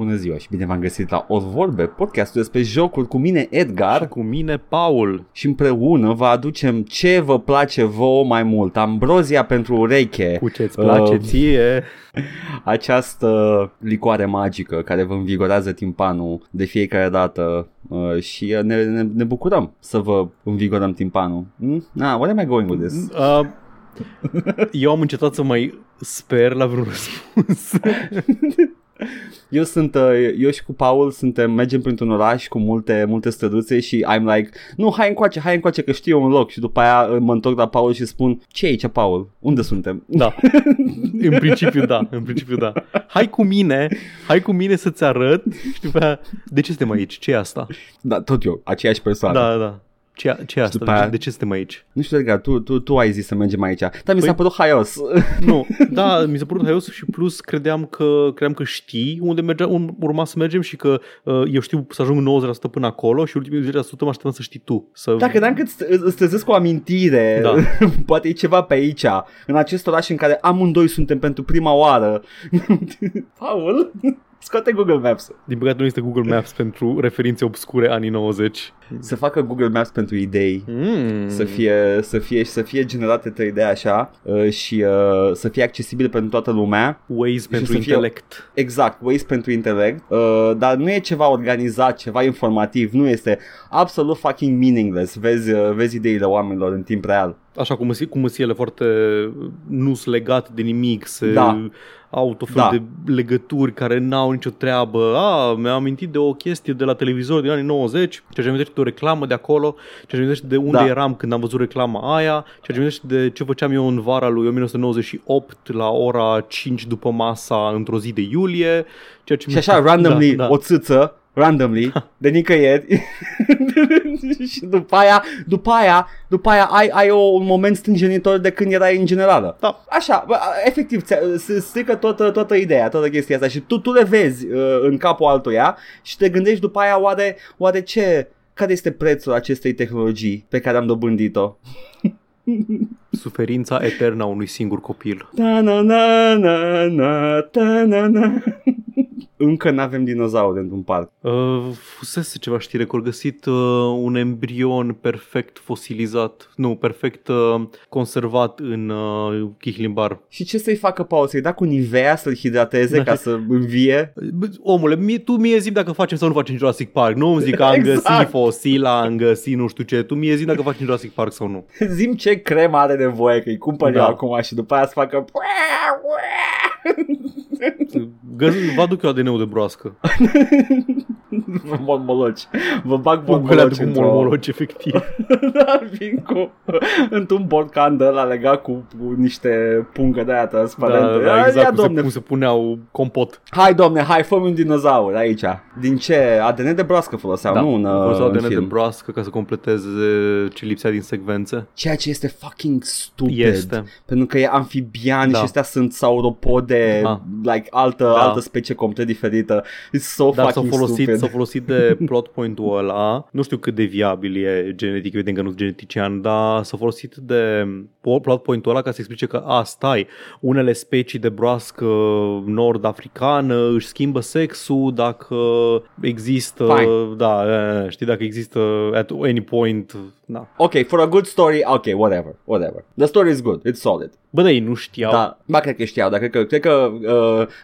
Bună ziua și bine v-am găsit la Ori Vorbe, podcastul despre jocuri cu mine Edgar Și cu mine, Paul. și împreună vă aducem ce vă place vouă mai mult, ambrozia pentru ureche, Cu ce-ți place Uh, ție. această licoare magică care vă învigorează timpanul de fiecare dată uh, și uh, ne, ne, ne bucurăm să vă învigorăm timpanul. Hmm? Ah, what am I going with this? Uh, eu am încetat să mai sper la vreun răspuns. Eu sunt, uh, eu și cu Paul suntem, mergem printr-un oraș cu multe, multe străduțe și I'm like, nu, hai încoace, hai încoace că știu un loc și după aia uh, mă întorc la Paul și spun, ce e aici, Paul? Unde suntem? da. În principiu da, în principiu da. Hai cu mine, hai cu mine să-ți arăt și după aia, de ce suntem aici? ce e asta? Da, tot eu, aceeași persoană. Da, da. Ce, ce e asta? după De ce, aia- de ce suntem aici? Nu știu, Edgar, tu, tu, tu ai zis să mergem aici, dar mi s-a Păi- părut haios. Nu, da, mi s-a părut haios și plus credeam că, credeam că știi unde mergea, un, urma să mergem și că uh, eu știu să ajung 90% până acolo și ultimii 10% mă așteptam să știi tu. Să... Dacă credeam că îți, îți trezesc cu o amintire, Da. poate e ceva pe aici, în acest oraș în care amândoi suntem pentru prima oară. Paul, scoate Google Maps. Din păcate nu este Google Maps pentru referințe obscure anii 90. Să facă Google Maps pentru idei. Mm. să fie, să fie și să fie generate 3D așa uh, și uh, să fie accesibil pentru toată lumea. Waze pentru să fie- intelect. Exact, Waze pentru intelect, uh, dar nu e ceva organizat, ceva informativ, nu este absolut fucking meaningless. Vezi, uh, vezi ideile oamenilor în timp real. Așa cum, îs- cum sunt ele foarte nu sunt legat de nimic, se Da. au tot fel Da. de legături care n-au nicio treabă. A, mi-am amintit de o chestie de la televizor din anii 90, ceea ce mi amintește de o reclamă de acolo, ceea ce mi amintește de unde Da. eram când am văzut reclama aia, ceea ce mi amintește de ce făceam eu în vara lui 1998 la ora 5 după masa într-o zi de iulie. Ceea ce Și așa, randomly, da, da. o țâță, randomly, de nicăieri și după aia, după aia, după aia ai, ai o, un moment stânjenitor de când erai în generală. Da. Așa, bă, efectiv, ți- se strică toată, toată ideea, toată chestia asta și tu, tu le vezi uh, în capul altuia și te gândești după aia oare, oare ce, care este prețul acestei tehnologii pe care am dobândit-o? Suferința eternă a unui singur copil. Ta na na na na ta na na Încă n-avem dinozauri într-un parc. Uh, fusese ceva știre că au găsit uh, un embrion perfect fosilizat, nu, perfect uh, conservat în uh, Chihlimbar. Și ce să-i facă Paul? Să-i da cu Nivea să-l hidrateze Da. ca să învie? Bă, Omule, mie, tu mie zi dacă facem sau nu facem Jurassic Park. Nu îmi zic că am Exact. găsit fosil, am găsit nu știu ce. Tu mie zi dacă facem Jurassic Park sau nu. Zim ce cremă are nevoie, că îi cumpăr Da. eu acum și după aia să facă... Găs, vă aduc eu ADN-ul de broască. Mormoloci. Vă bag O găleată mormoloci cu într-o... mormoloci, efectiv. da, vin cu... într-un borcan de ăla legat cu, cu niște pungă de aia Da, transparente. da, Ia, exact, cum, domne, se, cum se puneau compot. Hai, domne, hai, fă un dinozaur aici. Din ce? ADN de broască foloseau, nu în, foloseau în ADN de film. broască ca să completeze ce lipsea din secvențe. Ceea ce este fucking stupid. Este. Pentru că e amfibian Da. și astea sunt sauropode, Da. Like altă, Da. altă specie complet diferită. It's so Dar s-au fucking folosit, stupid. s-au folosit de plot point-ul ăla. Nu știu cât de viabil e genetic, vedem că nu sunt genetician, dar s-au folosit de plot point-ul ăla ca să explice că, a, stai, unele specii de broască nord-africană își schimbă sexul dacă există, Fine. da, e, știi, dacă există at any point, da. Ok, for a good story, ok, whatever, whatever. The story is good, it's solid. Bă, dar ei nu știau. Da, ba, cred că știau, dar cred că, cred că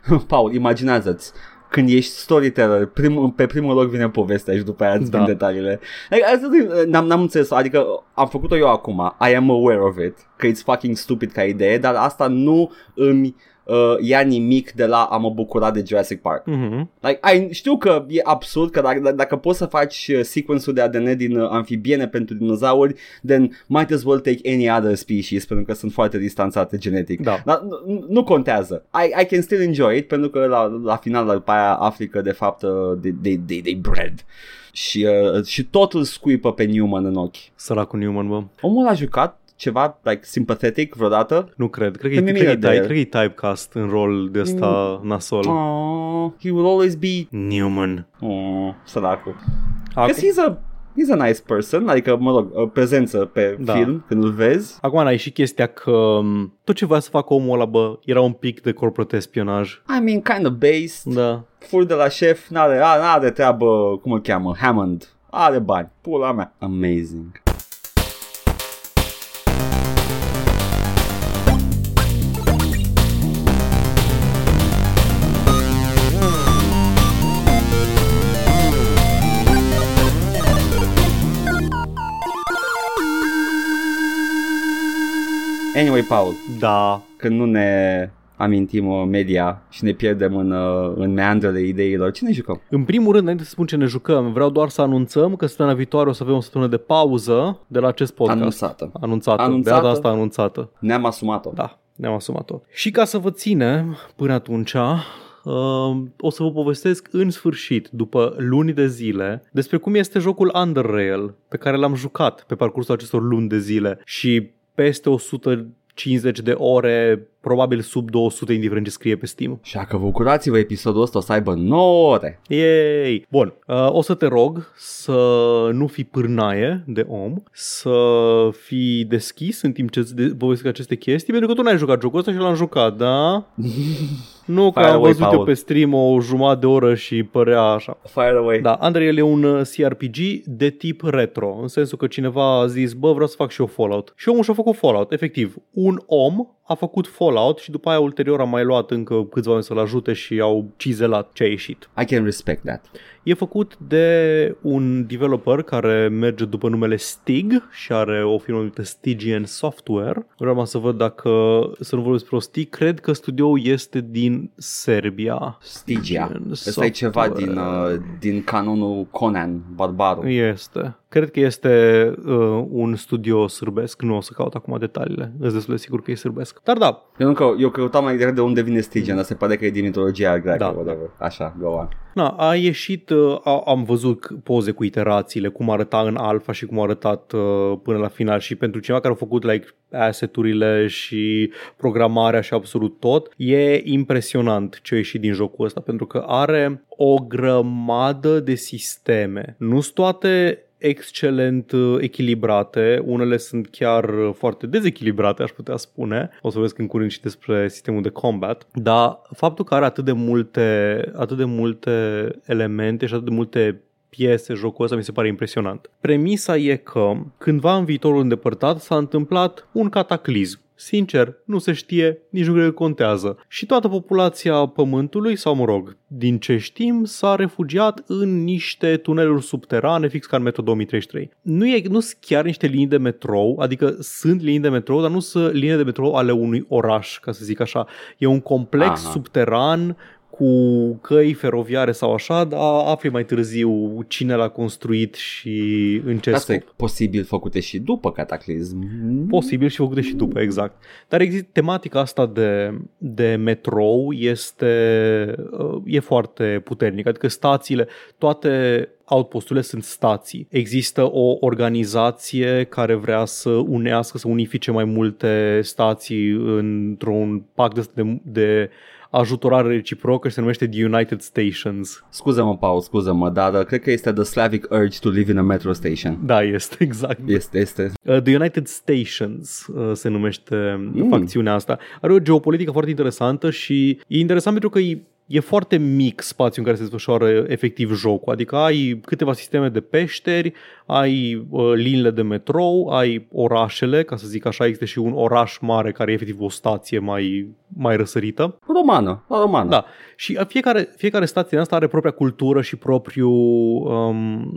uh, Paul, imaginează-ți când ești storyteller, prim, pe primul loc vine povestea și după aia îți Da. vin detaliile. Like, asta e- n-am, n-am înțeles, adică am făcut-o eu acum, I am aware of it, că it's fucking stupid ca idee, dar asta nu îmi uh, ia nimic de la a mă bucura de Jurassic Park. Mhm. Like, ai, știu că e absurd că dacă, dacă poți să faci uh, sequence-ul de ADN din uh, amfibiene pentru dinozauri, then might as well take any other species pentru că sunt foarte distanțate genetic. Da. Dar nu, nu contează. I, I can still enjoy it pentru că la, la final după aia afli că de fapt uh, they, they, they, they bred. Și, uh, și totul scuipă pe Newman în ochi. Săracul Newman, bă. Omul a jucat ceva like sympathetic vreodată? Nu cred. Cred că, Pe e, mine cred, că e, de type, el. cred că e typecast în rol de ăsta nasol. Oh, he will always be Newman. oh, săracul. Acum, Because he's a he's a nice person, adică, mă rog, uh, prezență pe Da. film când îl vezi. Acum ai și chestia că um, tot ce voia să facă omul ăla, bă, era un pic de corporate espionaj. I mean, kind of based. Da. Fur de la șef, n-are, a, n-are treabă, cum îl cheamă, Hammond. Are bani, pula mea. Amazing. Anyway, Paul, Da. când nu ne amintim uh, media și ne pierdem în, uh, în meandrele ideilor, ce ne jucăm? În primul rând, înainte să spun ce ne jucăm, vreau doar să anunțăm că săptămâna viitoare o să avem o săptămână de pauză de la acest podcast. Anunțată. Anunțată. Anunțată. De data asta anunțată. Ne-am asumat-o. Da, ne-am asumat-o. Și ca să vă ținem până atunci, uh, o să vă povestesc în sfârșit, după luni de zile, despre cum este jocul Underrail, pe care l-am jucat pe parcursul acestor luni de zile și peste 150 de ore, probabil sub 200, indiferent ce scrie pe Steam. Așa că vă bucurați-vă, episodul ăsta o să aibă 9 ore. Yay! Bun, uh, o să te rog să nu fii pârnaie de om, să fii deschis în timp ce îți de- povestesc aceste chestii, pentru că tu n-ai jucat jocul ăsta și l-am jucat, da? nu că Fire am away, văzut eu Paul. pe stream o jumătate de oră și părea așa. Fire away. Da, Unreal e un uh, CRPG de tip retro, în sensul că cineva a zis, bă, vreau să fac și eu Fallout. Și omul și-a făcut Fallout, efectiv. Un om a făcut Fallout și după aia ulterior a mai luat încă câțiva oameni să-l ajute și au cizelat ce a ieșit. I can respect that. E făcut de un developer care merge după numele Stig și are o firmă numită Stygian Software. Vreau să văd dacă, să nu vorbesc prostii, cred că studioul este din Serbia. Stygia. Gen Ăsta e ceva software. din, uh, din canonul Conan, barbarul. Este. Cred că este uh, un studio sârbesc. Nu o să caut acum detaliile. Îți destul de sigur că e sârbesc. Dar da, Eu, încă, eu căutam mai degrabă de unde vine Stygian, dar se pare că e din mitologia greacă. Da. whatever. Așa, go on. Na, a ieșit, uh, a, am văzut poze cu iterațiile, cum arăta în alfa și cum a arătat uh, până la final și pentru cineva care a făcut like asset-urile și programarea și absolut tot, e impresionant ce a ieșit din jocul ăsta pentru că are o grămadă de sisteme. Nu sunt toate excelent uh, echilibrate, unele sunt chiar uh, foarte dezechilibrate, aș putea spune. O să vorbesc în curând și despre sistemul de combat, dar faptul că are atât de multe, atât de multe elemente și atât de multe piese jocul ăsta mi se pare impresionant. Premisa e că cândva în viitorul îndepărtat s-a întâmplat un cataclism. Sincer, nu se știe, nici nu cred că contează. Și toată populația Pământului, sau mă rog, din ce știm, s-a refugiat în niște tuneluri subterane, fix ca în Metro 2033. Nu, e, nu sunt chiar niște linii de metrou, adică sunt linii de metrou, dar nu sunt linii de metrou ale unui oraș, ca să zic așa. E un complex Aha. subteran cu căi feroviare sau așa, dar afli mai târziu cine l-a construit și în ce Asta scop. e posibil făcute și după cataclism. Posibil și făcute și după, exact. Dar există tematica asta de, de metrou este uh, e foarte puternică, adică stațiile, toate outposturile sunt stații. Există o organizație care vrea să unească, să unifice mai multe stații într-un pact de, de, de ajutorare reciprocă și se numește The United Stations. Scuză-mă, Paul, scuză-mă, dar uh, cred că este the Slavic urge to live in a metro station. Da, este exact. Este, este. Uh, The United Stations uh, se numește Mm. mm. facțiunea asta. Are o geopolitică foarte interesantă și e interesant pentru că e, e foarte mic spațiul în care se desfășoară efectiv jocul. Adică ai câteva sisteme de peșteri, ai uh, liniile de metrou, ai orașele, ca să zic așa, există și un oraș mare care e efectiv o stație mai, mai răsărită. Romană, la romană. Da. Și uh, fiecare, fiecare stație din asta are propria cultură și propriu um,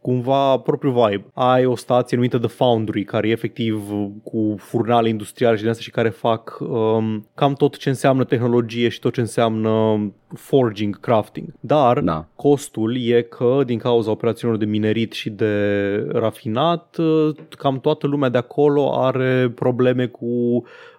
cumva propriu vibe. Ai o stație numită The Foundry, care e efectiv cu furnale industriale și din astea și care fac um, cam tot ce înseamnă tehnologie și tot ce înseamnă forging, crafting. Dar Da. costul e că din cauza operațiunilor de minerit și de rafinat, uh, cam toată lumea de acolo are probleme cu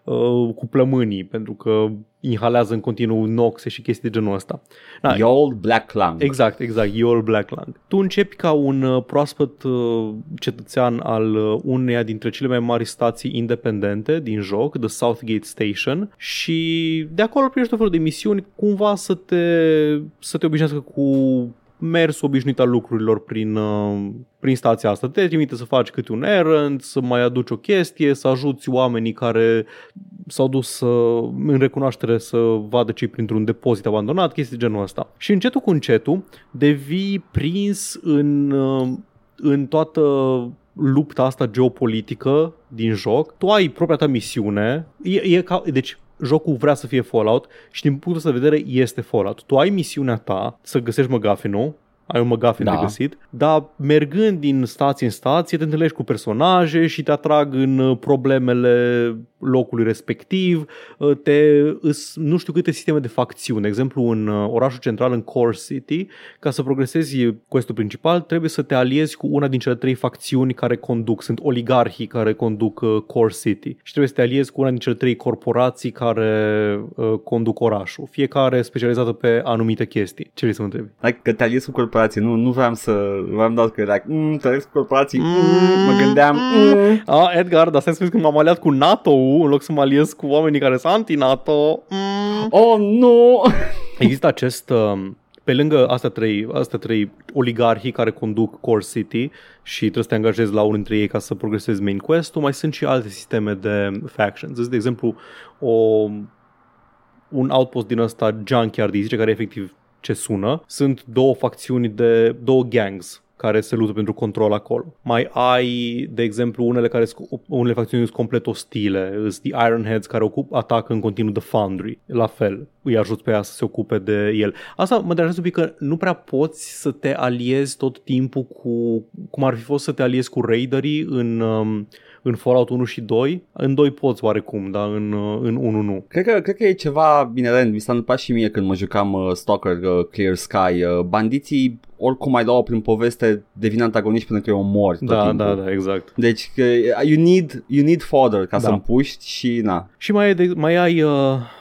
uh, cu plămânii, pentru că inhalează în continuu noxe și chestii de genul ăsta. Da, The old Black Lung. Exact, exact, e All Black Land. Tu începi ca un uh, proaspăt uh, cetățean al uh, uneia dintre cele mai mari stații independente din joc, The Southgate Station, și de acolo primești tot felul de misiuni cumva să te, să te obișnuiască cu mers obișnuit al lucrurilor prin, uh, prin stația asta. Te trimite să faci câte un errand, să mai aduci o chestie, să ajuți oamenii care s-au dus uh, în recunoaștere să vadă ce printr-un depozit abandonat, chestii de genul ăsta. Și încetul cu încetul devii prins în, uh, în toată lupta asta geopolitică din joc. Tu ai propria ta misiune. E, e ca, deci jocul vrea să fie Fallout și din punctul ăsta de vedere este Fallout. Tu ai misiunea ta să găsești mcguffin ai un McGuffin da. de găsit, dar mergând din stație în stație te întâlnești cu personaje și te atrag în uh, problemele locului respectiv, uh, te, îs, nu știu câte sisteme de facțiuni. De exemplu, în uh, orașul central, în Core City, ca să progresezi questul principal, trebuie să te aliezi cu una din cele trei facțiuni care conduc, sunt oligarhii care conduc Core City și trebuie să te aliezi cu una din cele trei corporații care uh, conduc orașul, fiecare specializată pe anumite chestii. Ce vrei să mă întrebi? Like, că te aliezi cu corporații, nu, nu vreau să, vreau doar că like, mm, te aliezi cu corporații, mm, mă gândeam, mm. Ah, Edgar, dar stai să că m-am aliat cu NATO în loc să mă aliez cu oamenii care sunt anti-NATO. Mm. Oh, nu! Există acest... Uh, pe lângă astea trei, astea trei oligarhii care conduc Core City și trebuie să te angajezi la unul dintre ei ca să progresezi main quest-ul, mai sunt și alte sisteme de factions. De exemplu, o, un outpost din ăsta Junkyard, zice, care e efectiv ce sună. Sunt două facțiuni de două gangs care se luptă pentru control acolo. Mai ai, de exemplu, unele, care, unele facțiuni sunt complet ostile, sunt The Ironheads care ocup, atacă în continuu The Foundry, la fel, îi ajut pe ea să se ocupe de el. Asta mă deranjează un pic că nu prea poți să te aliezi tot timpul cu, cum ar fi fost să te aliezi cu raiderii în, um, în Fallout 1 și 2. În 2 poți oarecum, dar în, uh, în 1 nu. Cred că, cred că e ceva bine, mi s-a întâmplat și mie când mă jucam uh, Stalker uh, Clear Sky. Uh, bandiții oricum mai dau prin poveste devin antagoniști pentru că îi omori tot da, timpul. Da, da, exact. Deci că you need, you need fodder ca da. să împuști și na. Și mai, ai, de, mai ai uh,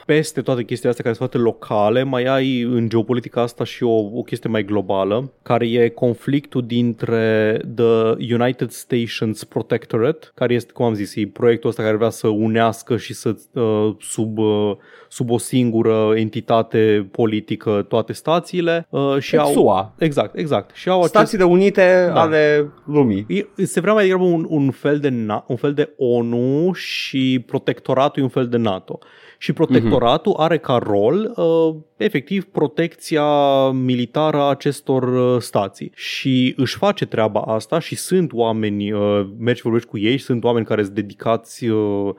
peste toate chestiile astea care sunt foarte locale, mai ai în geopolitica asta și o, o chestie mai globală, care e conflictul dintre The United Stations Protectorate, care este, cum am zis, e proiectul ăsta care vrea să unească și să uh, sub, uh, sub o singură entitate politică toate stațiile. Uh, și au, SUA. Exact, exact. Și au Stațiile acest... Unite da. ale lumii. E, se vrea mai degrabă un, un, fel de, un fel de ONU și protectoratul e un fel de NATO și protectoratul uh-huh. are ca rol uh, efectiv protecția militară a acestor uh, stații și își face treaba asta și sunt oameni, uh, mergi vorbești cu ei, sunt oameni care sunt dedicați uh,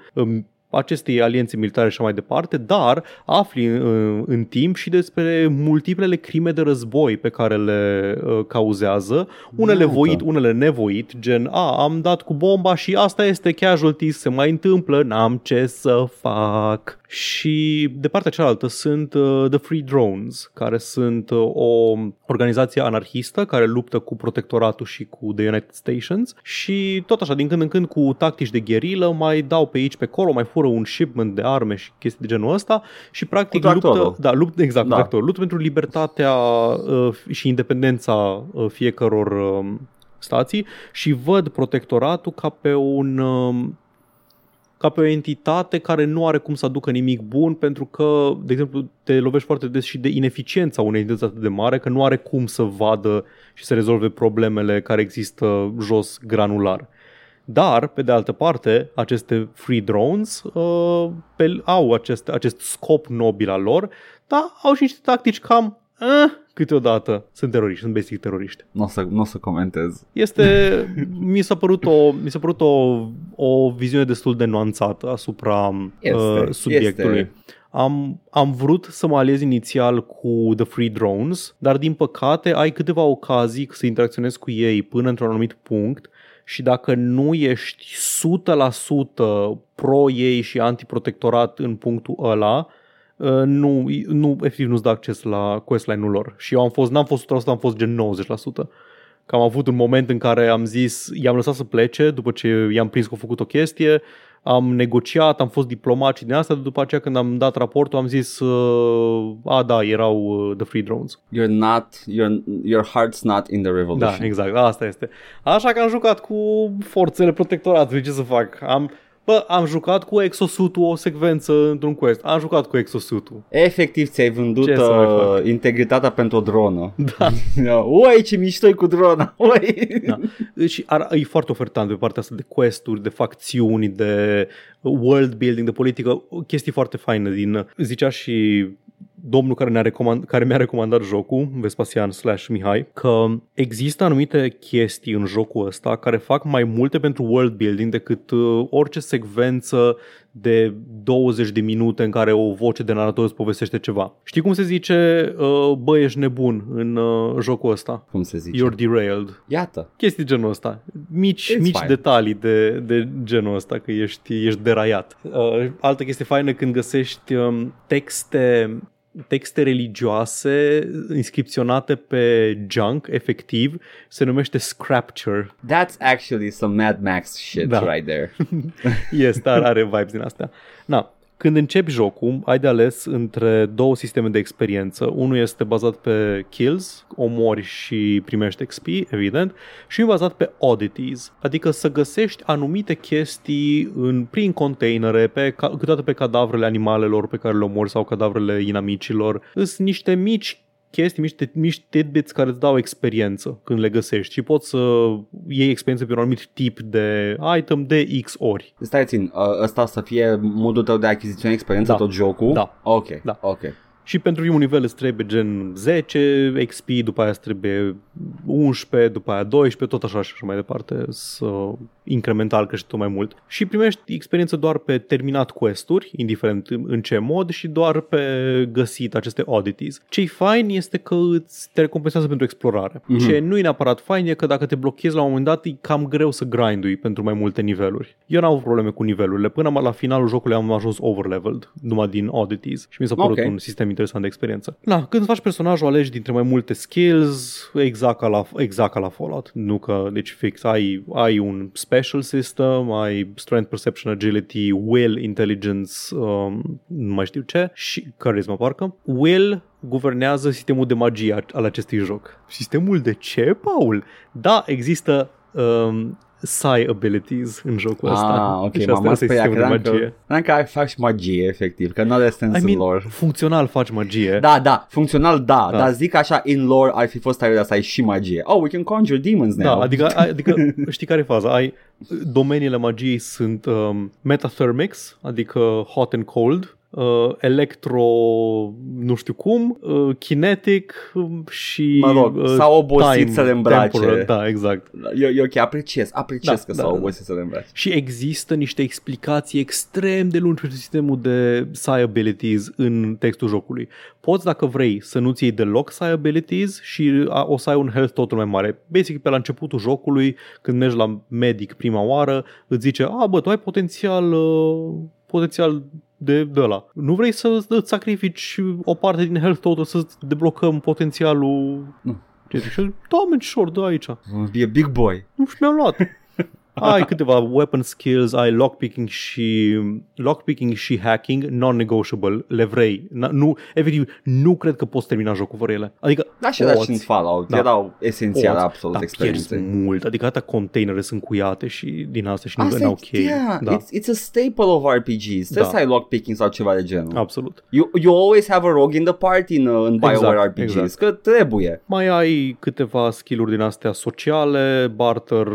acestei alianțe militare și așa mai departe, dar afli în, în timp și despre multiplele crime de război pe care le uh, cauzează, unele Iată. voit, unele nevoit, gen, a, am dat cu bomba și asta este casualties, se mai întâmplă, n-am ce să fac. Și de partea cealaltă sunt uh, The Free Drones, care sunt uh, o organizație anarhistă care luptă cu protectoratul și cu The United Stations și tot așa, din când în când cu tactici de gherilă, mai dau pe aici, pe acolo, mai fură un shipment de arme și chestii de genul ăsta și practic luptă, da, luptă, exact, da. tractor, luptă pentru libertatea uh, și independența uh, fiecăror uh, stații și văd protectoratul ca pe un uh, ca pe o entitate care nu are cum să aducă nimic bun pentru că, de exemplu, te lovești foarte des și de ineficiența unei entități atât de mare că nu are cum să vadă și să rezolve problemele care există jos granular. Dar, pe de altă parte, aceste free drones uh, pe, au acest, acest scop nobil al lor, dar au și niște tactici cam uh, câteodată sunt teroriști, sunt basic teroriști. Nu o să, n-o să comentez. Este, mi s-a părut, o, mi s-a părut o, o viziune destul de nuanțată asupra este, uh, subiectului. Este. Am, am vrut să mă aliez inițial cu The Free Drones, dar din păcate ai câteva ocazii să interacționezi cu ei până într-un anumit punct și dacă nu ești 100% pro ei și antiprotectorat în punctul ăla, Uh, nu, nu, efectiv nu-ți dă acces la questline-ul lor. Și eu am fost, n-am fost 100%, am fost gen 90%. Că am avut un moment în care am zis, i-am lăsat să plece după ce i-am prins că au făcut o chestie, am negociat, am fost diplomat și din asta, după aceea când am dat raportul am zis, uh, a da, erau uh, the free drones. You're not, your, your heart's not in the revolution. Da, exact, asta este. Așa că am jucat cu forțele protectoratului, ce să fac? Am, Bă, am jucat cu exosutul o secvență într-un quest. Am jucat cu exosutul. Efectiv, ți-ai vândut Ce să mai uh, fac? integritatea pentru o dronă. Da. Ui, ce mișto cu drona. Ui. da. Și ar, e foarte ofertant pe partea asta de quest-uri, de facțiuni, de world building, de politică, chestii foarte faine din... Zicea și domnul care, ne-a recomand, care mi-a recomandat jocul, Vespasian slash Mihai, că există anumite chestii în jocul ăsta care fac mai multe pentru world building decât uh, orice secvență de 20 de minute în care o voce de narator îți povestește ceva. Știi cum se zice, uh, bă, ești nebun în uh, jocul ăsta? Cum se zice? You're derailed. Iată. Chestii genul ăsta. Mici, It's mici fine. detalii de, de genul ăsta, că ești, ești deraiat. Uh, altă chestie faină când găsești um, texte texte religioase inscripționate pe junk, efectiv, se numește scripture. That's actually some Mad Max shit Da. right there. Este, are, are vibes din astea. Na, când începi jocul, ai de ales între două sisteme de experiență. Unul este bazat pe kills, omori și primești XP, evident, și unul bazat pe oddities, adică să găsești anumite chestii în, prin containere, pe, ca- câteodată pe cadavrele animalelor pe care le omori sau cadavrele inamicilor. Sunt niște mici chestii, mici, mici tidbits care îți dau experiență când le găsești și poți să iei experiență pe un anumit tip de item de X ori. Stai țin, uh, ăsta să fie modul tău de achizițiune experiență Da. tot jocul? Da. Ok, Da. ok. Și pentru primul nivel îți trebuie gen 10 XP, după aia îți trebuie 11, după aia 12, tot așa și așa mai departe, să incremental crești tot mai mult. Și primești experiență doar pe terminat quest-uri, indiferent în ce mod, și doar pe găsit aceste oddities. Ce-i fain este că îți te recompensează pentru explorare. Mhm. Ce nu e neapărat fain e că dacă te blochezi la un moment dat, e cam greu să grindui pentru mai multe niveluri. Eu n-am avut probleme cu nivelurile. Până la finalul jocului am ajuns overleveled, numai din oddities. Și mi s-a părut Ok. un sistem interesant de experiență. Na, când faci personajul, alegi dintre mai multe skills, exact ca la, exact ca la Fallout. Nu că, deci fix, ai, ai un special system, ai strength, perception, agility, will, intelligence, um, nu mai știu ce, și charisma parcă. Will guvernează sistemul de magie al acestui joc. Sistemul de ce, Paul? Da, există um, psi abilities în jocul ăsta. Ah, ok, și m-am asta mas este pe ea, sistemul de credeam că, magie. credeam că ai faci magie, efectiv, că nu are sens I în mean, lore. funcțional faci magie. Da, da, funcțional da, Da. dar zic așa, in lore ar fi fost tare să ai și magie. Oh, we can conjure demons now. Da, adică, ai- adică știi care e faza? Ai domeniile magiei sunt um, metathermics, adică hot and cold, uh, electro nu știu cum, uh, kinetic um, și Mă rog, uh, s-au obosit time, să le îmbrace. temporal, da, exact. Eu, eu ok, apreciez, apreciez Da, că da, s-au da, obosit să le îmbrace. Și există niște explicații extrem de lungi pentru sistemul de psi abilities în textul jocului. Poți, dacă vrei, să nu-ți iei deloc psi abilities și a- o să ai un health totul mai mare. Basic, pe la începutul jocului, când mergi la medic prima oară, îți zice, a, bă, tu ai potențial, uh, potențial de, de ăla. Nu vrei să îți sacrifici o parte din health total să-ți deblocăm potențialul... Nu. Ce zic? Și eu zic, Da, man, sure, dă aici. Be a big boy. Nu și mi-am luat. ai câteva weapon skills, ai lockpicking și lockpicking și hacking non-negotiable, le vrei. Na, nu, efectiv, nu cred că poți termina jocul fără ele. Adică Da, și da, poți, și în Fallout. Da. Erau esențial poți, absolut dar pierzi experiențe. mult. Adică atâta containere sunt cuiate și din astea și nu Asta sunt e, ok. yeah, da, it's, it's a staple of RPGs. Trebuie Da. să ai lockpicking sau ceva de genul. absolut. You, you always have a rogue in the party în, în BioWare Exact, RPGs, exact. că trebuie. Mai ai câteva skill-uri din astea sociale, barter,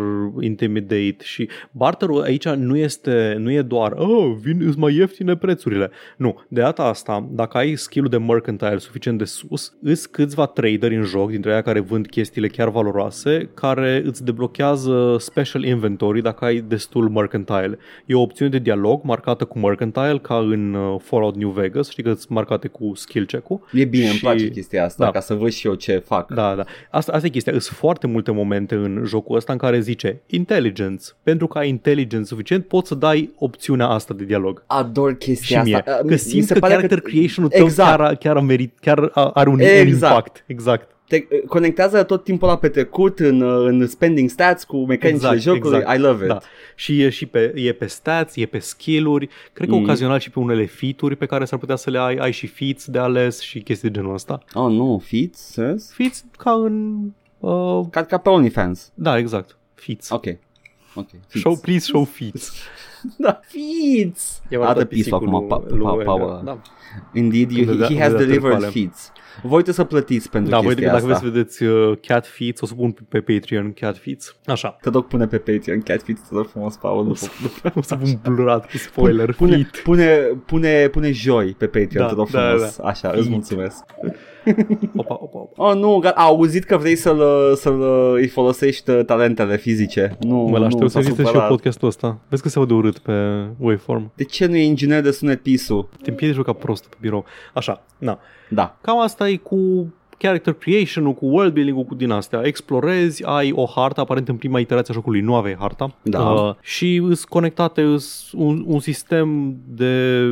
intimidate și barterul aici nu este nu e doar oh, vin îți mai ieftine prețurile. Nu, de data asta, dacă ai skill-ul de mercantile suficient de sus, îți câțiva traderi în joc, dintre aia care vând chestiile chiar valoroase, care îți deblochează special inventory dacă ai destul mercantile. E o opțiune de dialog marcată cu mercantile ca în uh, Fallout New Vegas, știi că îți marcate cu skill check-ul. E bine, îmi Și- place chestia asta, da. ca să văd și eu ce fac. Da, da. Asta, asta e chestia. Sunt foarte multe momente în jocul ăsta în care zice intelligence. Pentru că ai intelligence suficient, poți să dai opțiunea asta de dialog. Ador Și chestia mie. asta. Uh, Că mi simți se că pare character creation-ul tău Exact. chiar, a- chiar, a merit, chiar a- are un, Exact. un impact. Exact. te conectează tot timpul la petrecut în, uh, în spending stats cu mecanicile Exact, jocului. exact. I love it. Da. Și e și pe, e pe stats, e pe skill-uri, cred că Mm. ocazional și pe unele feat-uri pe care s-ar putea să le ai, ai și feats de ales și chestii de genul ăsta. Oh, nu, feats? Serios? Feats ca în... Uh, Ca, ca pe OnlyFans. da, exact. Feats. Ok. Ok. Feats. Show, please show feats. da, feats! E Arată pisul acum, pa, pa, Paul. Da, Indeed, you, Când he, dădea- has când dădea delivered târcoale. feats. Voi trebuie să plătiți pentru da voi, chestia dacă asta. vreți să vedeți uh, cat feeds, o să pun pe, pe Patreon cat feeds. Așa. Te rog, pune pe Patreon cat feats, te rog frumos, Paul. O După, să, o să pun blurat cu spoiler. pune, feed. pune, pune, pune joi pe Patreon, Da, te rog da, frumos. Așa, îți Feat. mulțumesc. Opa, opa, opa. Oh, nu, ga- a auzit că vrei să-l, să-l îi folosești uh, talentele fizice. Nu, Mă, la nu, știu să s-a existe și eu supărat. podcastul ăsta. Vezi că se aude urât pe waveform. De ce nu e inginer de sunet pisul? Te împiedici ca prost pe birou. Așa, na. Da. Cam asta e cu character creation-ul, cu world building-ul, cu din astea. Explorezi, ai o hartă, aparent în prima iterație a jocului nu aveai harta. Da. Uh, și îs conectate, îs un, un sistem de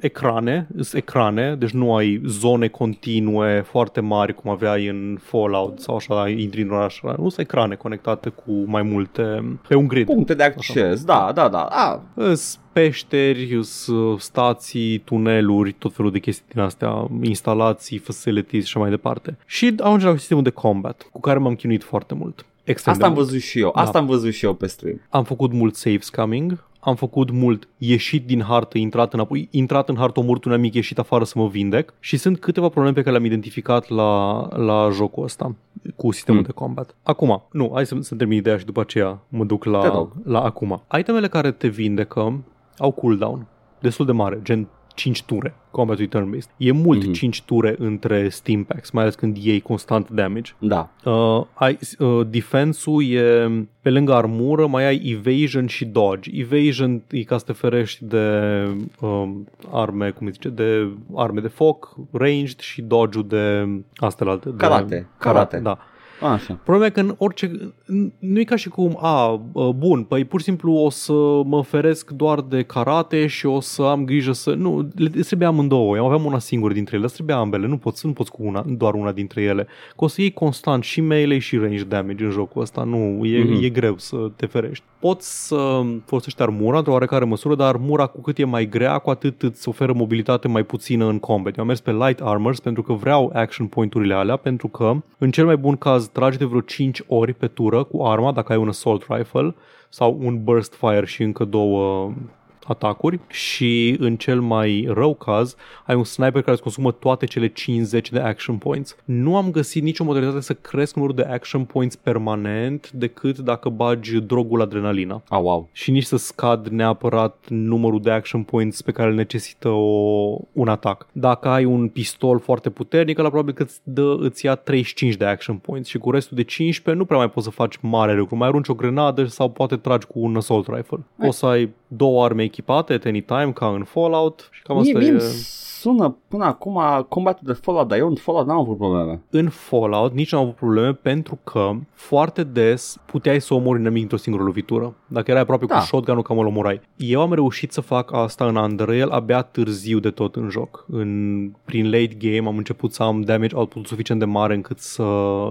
ecrane, îs ecrane, deci nu ai zone continue foarte mari cum aveai în Fallout sau așa, intri în oraș, nu sunt ecrane conectate cu mai multe, pe un grid. Puncte de acces, da, da, da. A, Îs peșteri, îs uh, stații, tuneluri, tot felul de chestii din astea, instalații, facilities și așa mai departe. Și ajungem la sistemul de combat, cu care m-am chinuit foarte mult. Extrem asta de am mult. văzut și eu. Da. Asta am văzut și eu pe stream. Am făcut mult save scamming, am făcut mult ieșit din hartă, intrat înapoi, intrat în hartă, omorât un amic, ieșit afară să mă vindec și sunt câteva probleme pe care le-am identificat la, la jocul ăsta cu sistemul Hmm. de combat. Acum, nu, hai să, să termin ideea și după aceea mă duc Te la, rog. la acum. Itemele care te vindecă au cooldown destul de mare, gen 5 ture, combat turn-based. E mult Mhm. 5 ture între steam packs, mai ales când iei constant damage. Da. Uh, ai, uh, defense-ul e pe lângă armură, mai ai evasion și dodge. Evasion e ca să te ferești de um, arme, cum îi zice, de arme de foc, ranged și dodge-ul de astea alte. De, Karate. Karate. Da. Așa. Problema e că în orice... Nu e ca și cum, a, bun, păi pur și simplu o să mă feresc doar de karate și o să am grijă să... Nu, le îți trebuie amândouă. Eu aveam una singură dintre ele, îți trebuie ambele. Nu poți, nu poți cu una, doar una dintre ele. Că o să iei constant și melee și range damage în jocul ăsta. Nu, e, Mhm. mm-hmm. e greu să te ferești. Poți să folosești armura într-o oarecare măsură, dar armura cu cât e mai grea, cu atât îți oferă mobilitate mai puțină în combat. Eu am mers pe light armors pentru că vreau action point-urile alea, pentru că în cel mai bun caz tragi de vreo 5 ori pe tură cu arma, dacă ai un assault rifle sau un burst fire și încă două atacuri și în cel mai rău caz ai un sniper care îți consumă toate cele 50 de action points. Nu am găsit nicio modalitate să cresc numărul de action points permanent decât dacă bagi drogul adrenalina Ah, wow. și nici să scad neapărat numărul de action points pe care îl necesită o, un atac. Dacă ai un pistol foarte puternic, la probabil că îți, dă, îți ia 35 de action points și cu restul de 15 nu prea mai poți să faci mare lucru. Mai arunci o grenadă sau poate tragi cu un assault rifle. O să ai două arme echipate at any time, ca în Fallout și cam Mie, asta mie e... îmi sună până acum combatul de Fallout, dar eu în Fallout n-am avut probleme. În Fallout nici nu am avut probleme pentru că foarte des puteai să omori un nimic într-o singură lovitură. Dacă erai aproape Da. cu shotgun-ul, cam îl omorai. Eu am reușit să fac asta în Unreal abia târziu de tot în joc. În, prin late game am început să am damage output suficient de mare încât să,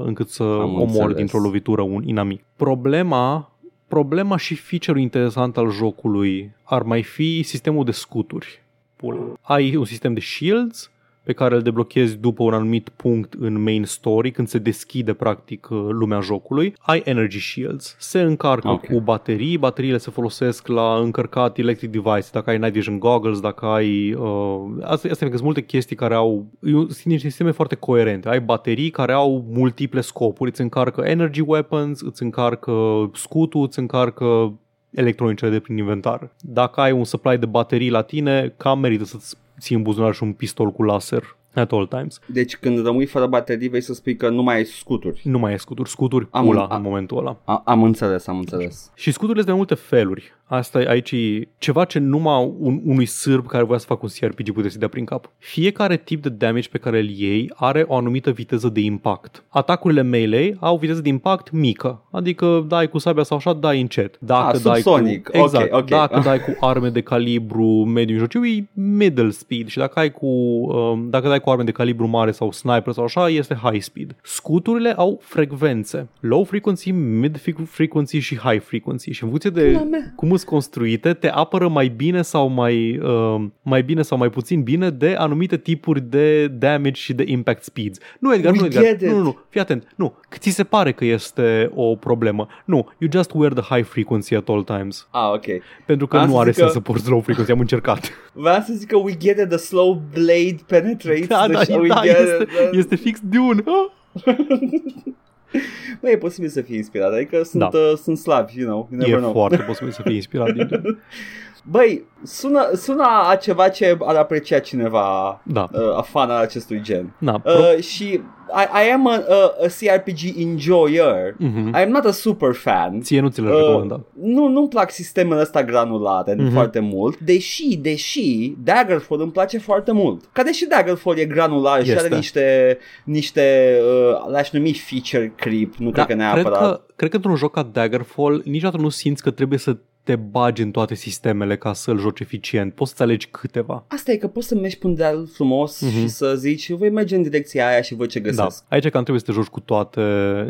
încât să omor înțeles. dintr-o lovitură un inamic. Problema Problema și feature-ul interesant al jocului ar mai fi sistemul de scuturi. Pula. Ai un sistem de shields pe care îl deblochezi după un anumit punct în main story, când se deschide practic uh, lumea jocului. Ai energy shields. Se încarcă Ok. cu baterii, bateriile se folosesc la încărcat electric device, dacă ai night vision goggles, dacă ai... Uh, asta, asta e că sunt multe chestii care au... e un- Sunt niște sisteme foarte coerente. Ai baterii care au multiple scopuri, îți încarcă energy weapons, îți încarcă scutul, îți încarcă electronicele de prin inventar. Dacă ai un supply de baterii la tine, cam merită să-ți ții în buzunar și un pistol cu laser at all times. Deci când rămâi fără baterii vei să spui că nu mai ai scuturi. Nu mai ai scuturi, scuturi Am pula un- a- în momentul ăla. A, am înțeles, am înțeles. Și scuturile sunt de mai multe feluri. Asta e aici e ceva ce numai un, unui sârb care voia să facă un CRPG putea să dea prin cap. Fiecare tip de damage pe care îl iei are o anumită viteză de impact. Atacurile melee au viteză de impact mică, adică dai cu sabia sau așa, dai încet. Dacă Ah, dai subsonic. cu, exact, Ok, ok. Dacă dai cu arme de calibru mediu mijlociu, e middle speed și dacă ai cu um, dacă dai cu arme de calibru mare sau sniper sau așa, este high speed. Scuturile au frecvențe. Low frequency, mid frequency și high frequency și în funcție de Pula mea. cum îți sunt construite te apără mai bine sau mai, uh, mai bine sau mai puțin bine de anumite tipuri de damage și de impact speeds. Nu, Edgar, We nu, Edgar. get it. Nu, nu, nu, fii atent. Nu, ți se pare că este o problemă. Nu, you just wear the high frequency at all times. Ah, ok. Pentru că Am nu să are zic că- sens să porți low frequency, am încercat. Vreau să zic că we get it, the slow blade penetrates Da, the da, we da get este, it. este fix Dune. Ah! Bă, e posibil să fie inspirat, adică sunt, Da. uh, sunt slabi, you know, you never E know. foarte posibil să fie inspirat din Dune. Băi, sună, sună a ceva ce ar aprecia cineva, Da, uh, a fan al acestui gen. na, pro- Uh, și I, I am a, a, a CRPG enjoyer. Mhm. I am not a super fan. Ție nu ți le Uh, recomanda. nu, nu-mi plac sistemele ăsta granulate Mhm. foarte mult, deși, deși Daggerfall îmi place foarte mult. Ca deși Daggerfall e granular și Este. are niște, niște uh, l-aș numi feature creep, nu Da, cred că cred neapărat. că, cred că într-un joc ca Daggerfall niciodată nu simți că trebuie să te bagi în toate sistemele ca să-l joci eficient. Poți să alegi câteva. Asta e că poți să mergi pe un deal frumos Mhm. și să zici voi merge în direcția aia și văd ce Da. găsesc. Aici cam trebuie să te joci cu toate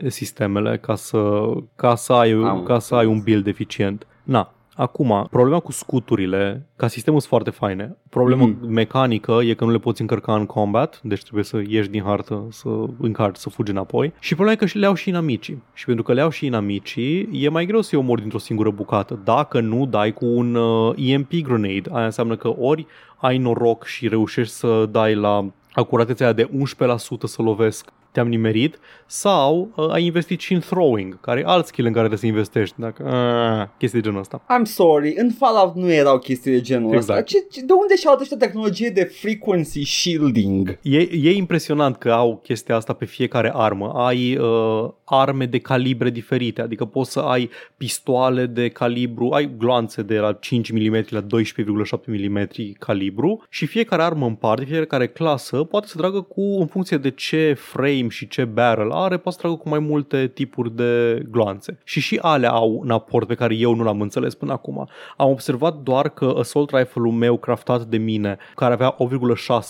sistemele ca să, ca să, ai, Am ca să ai un build eficient. Na, Acum, problema cu scuturile, ca sistemul sunt foarte faine. Problema Mhm. mecanică e că nu le poți încărca în combat, deci trebuie să ieși din hartă, să încarci, să fugi înapoi. Și problema e că și le au și inamicii. Și pentru că le au și inamicii, e mai greu să-i omori dintr-o singură bucată. Dacă nu dai cu un uh, EMP grenade, aia înseamnă că ori ai noroc și reușești să dai la acuratețea aia de 11% să lovesc te-am nimerit sau uh, ai investit și în throwing, care e alt skill în care trebuie să investești, dacă uh, chestii de genul ăsta. I'm sorry, în Fallout nu erau chestii de genul Exact. ăsta. Ce, ce, de unde și-au ăștia tehnologie de frequency shielding? E, e impresionant că au chestia asta pe fiecare armă. Ai uh, arme de calibre diferite, adică poți să ai pistoale de calibru, ai gloanțe de la 5 mm la 12,7 mm calibru și fiecare armă în parte, fiecare clasă poate să tragă cu, în funcție de ce frame și ce barrel are, poate să tragă cu mai multe tipuri de gloanțe. Și și alea au un aport pe care eu nu l-am înțeles până acum. Am observat doar că assault rifle-ul meu craftat de mine, care avea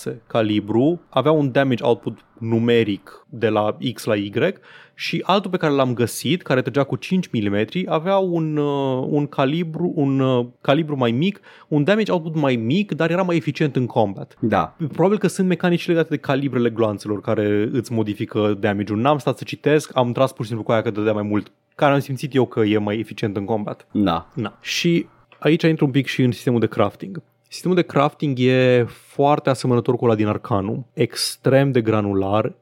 8,6 calibru, avea un damage output numeric de la X la Y și altul pe care l-am găsit, care trăgea cu 5 mm, avea un, uh, un, calibru, un uh, calibru mai mic, un damage output mai mic, dar era mai eficient în combat. Da. Probabil că sunt mecanici legate de calibrele gloanțelor care îți modifică damage-ul. N-am stat să citesc, am tras pur și simplu cu aia că dădea mai mult. Care am simțit eu că e mai eficient în combat. Da. Na. Și aici intru un pic și în sistemul de crafting. Sistemul de crafting e foarte asemănător cu ăla din Arcanum, extrem de granular,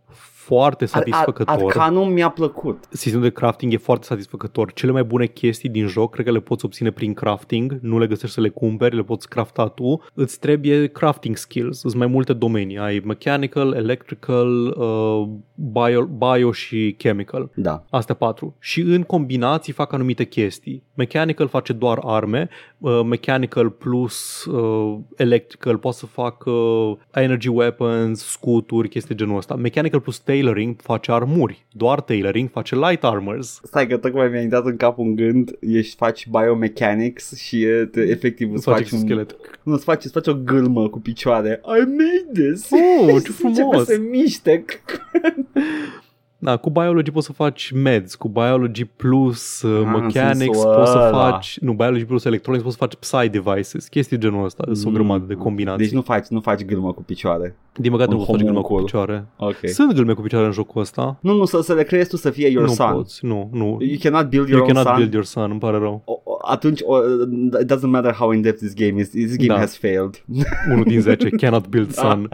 foarte Ar, ar, satisfăcător. Arcanum mi-a plăcut. Sistemul de crafting e foarte satisfăcător. Cele mai bune chestii din joc cred că le poți obține prin crafting, nu le găsești să le cumperi, le poți crafta tu. Îți trebuie crafting skills, sunt mai multe domenii. Ai mechanical, electrical, uh, bio, bio și chemical. Da. Astea patru. Și în combinații fac anumite chestii. Mechanical face doar arme, uh, mechanical plus uh, electrical poate să fac uh, energy weapons, scuturi, chestii de genul ăsta. Mechanical plus tailoring face armuri. Doar tailoring face light armors. Stai că tocmai mi-a intrat în cap un gând, ești faci biomechanics și e, te, efectiv îți Face faci un... schelet. Nu, îți faci, îți faci o gâlmă cu picioare. I made this! Oh, ce Și începe frumos! să miște. Da, cu biology poți să faci meds, cu biology plus uh, Ah, în mechanics sensul poți să ăla. faci, nu, biology plus electronics poți să faci psy devices, chestii de genul ăsta, sunt o grămadă de combinații. Deci nu faci, nu faci gâlmă cu picioare. Din păcate un nu poți face gâlmă cu homuncul. picioare. Ok. Sunt gâlme cu picioare în jocul ăsta. Nu, nu, să, să le creezi tu să fie your nu son. poți, nu, nu. You cannot build your You own cannot son. build your son, îmi pare rău. O- o- atunci o, it doesn't matter how in depth this game is. This game Da. has failed. Unul din 10, cannot build son.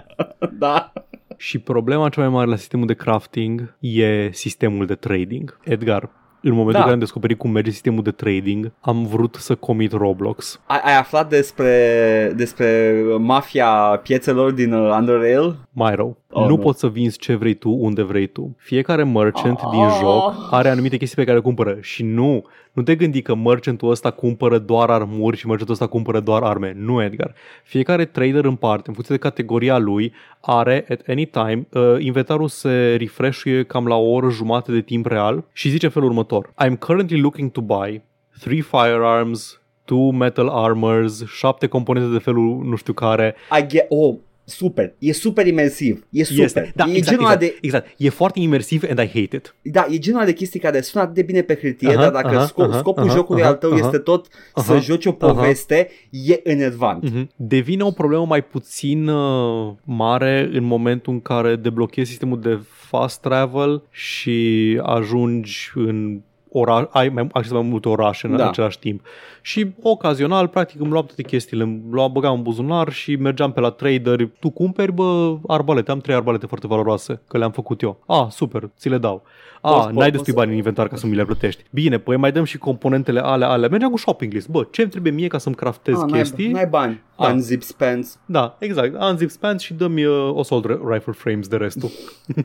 da. Și problema cea mai mare la sistemul de crafting e sistemul de trading. Edgar, în momentul Da. în care am descoperit cum merge sistemul de trading, am vrut să comit Roblox. Ai, ai aflat despre, despre mafia piețelor din uh, Underrail? Mai rău, Oh, nu nu. poți să vinzi ce vrei tu, unde vrei tu. Fiecare merchant Ah. din joc are anumite chestii pe care le cumpără și nu, nu te gândi că merchantul ăsta cumpără doar armuri și merchantul ăsta cumpără doar arme. Nu, Edgar. Fiecare trader în parte, în funcție de categoria lui, are at any time, uh, inventarul se refresh cam la o oră jumate de timp real și zice în felul următor. I'm currently looking to buy three firearms, two metal armors, șapte componente de felul nu știu care, I get, oh, super, e super imersiv, e super. Este. Da, e exact, genul exact, de, exact. E foarte imersiv and I hate it. da, e genul de chestii care sună atât de bine pe hârtie, Aha, dar dacă aha, sco- aha, scopul aha, jocului aha, al tău aha, este tot să aha, joci o aha. poveste, e enervant. Mhm. Devine o problemă mai puțin uh, mare în momentul în care deblochezi sistemul de fast travel și ajungi în ora- ai mai, acces la mai multe orașe în Da. același timp. Și ocazional, practic, îmi luam toate chestiile, îmi luam, băgam în buzunar și mergeam pe la trader. Tu cumperi, bă, arbalete. Am trei arbalete foarte valoroase, că le-am făcut eu. Ah, super, ți le dau. Ah, Poți- n-ai poți- destui poți bani în inventar ca să mi le plătești. Bine, păi mai dăm și componentele alea, alea. Mergeam cu shopping list. Bă, ce îmi trebuie mie ca să-mi craftez Ah, chestii? n-ai, n-ai bani. Da. Unzip spends. Da, exact. Unzip pants și dă-mi uh, assault ri- rifle frames de restul.